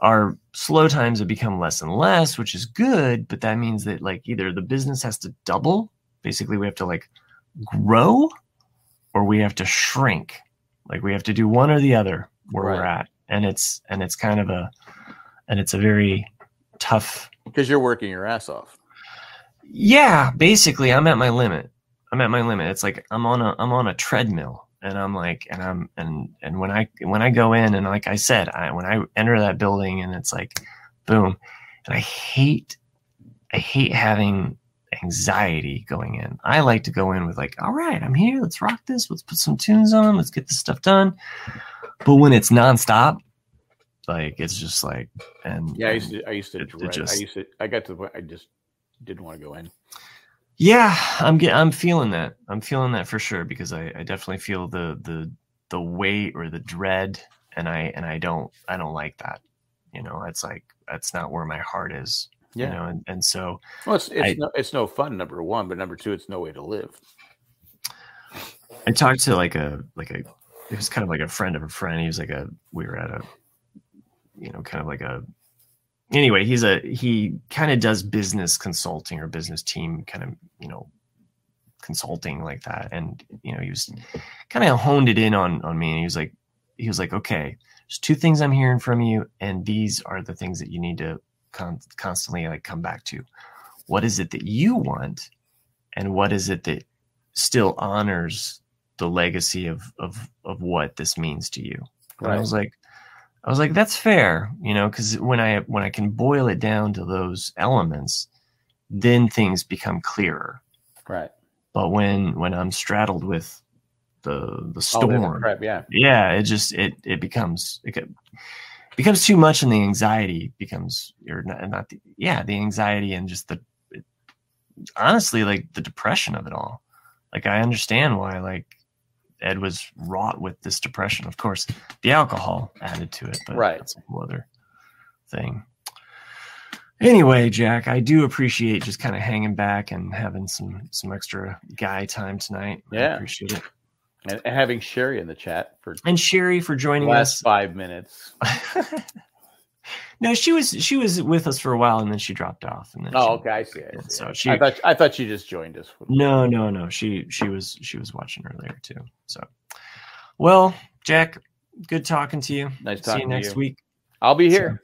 our slow times have become less and less, which is good, but that means that like either the business has to double, basically we have to like grow or we have to shrink. Like we have to do one or the other where we're at. And it's and it's kind of a and it's a very tough Because you're working your ass off. yeah, basically I'm at my limit. I'm at my limit. It's like I'm on a I'm on a treadmill and I'm like and I'm and and when I when I go in and like I said, I when I enter that building and it's like boom. And I hate I hate having anxiety going in. I like to go in with like, all right, I'm here, let's rock this, let's put some tunes on, let's get this stuff done. But when it's nonstop, like it's just like and Yeah, I used to. I used to. It- it dread- I just- used to. I got to the point. I just didn't want to go in. Yeah, I'm get, I'm feeling that. I'm feeling that for sure because I, I definitely feel the the the weight or the dread, and I and I don't I don't like that. You know, it's like that's not where my heart is. Yeah. You know, and, and so Well, it's it's I- no it's no fun. Number one, but number two, it's no way to live. I talked to like a like a it was kind of like a friend of a friend. He was like a we were at a you know kind of like a anyway he's a he kind of does business consulting or business team kind of you know consulting like that. And you know he was kind of honed it in on on me. And he was like he was like okay there's two things i'm hearing from you and these are the things that you need to con- constantly like come back to. What is it that you want and what is it that still honors the legacy of of of what this means to you? And i was like I was like, that's fair, you know, because when I when I can boil it down to those elements, then things become clearer. Right. But when when I'm straddled with the the Oh, storm, a crap, yeah. yeah, it just it it becomes it becomes too much, and the anxiety becomes or not, not the yeah the anxiety and just the it, honestly like the depression of it all. Like I understand why like Ed was wrought with this depression. Of course, the alcohol added to it, but Right. that's a whole other thing. Anyway, Jack, I do appreciate just kind of hanging back and having some some extra guy time tonight. I Yeah. appreciate it. And, having Sherry in the chat for And Sherry for joining last us. five minutes. no, she was she was with us for a while and then she dropped off. And then Oh, she, okay, I see. I, see. so I she- thought I thought she just joined us. No, no, no. She she was she was watching earlier too. So, well, Jack, good talking to you. Nice See talking you to next you. week. I'll be here.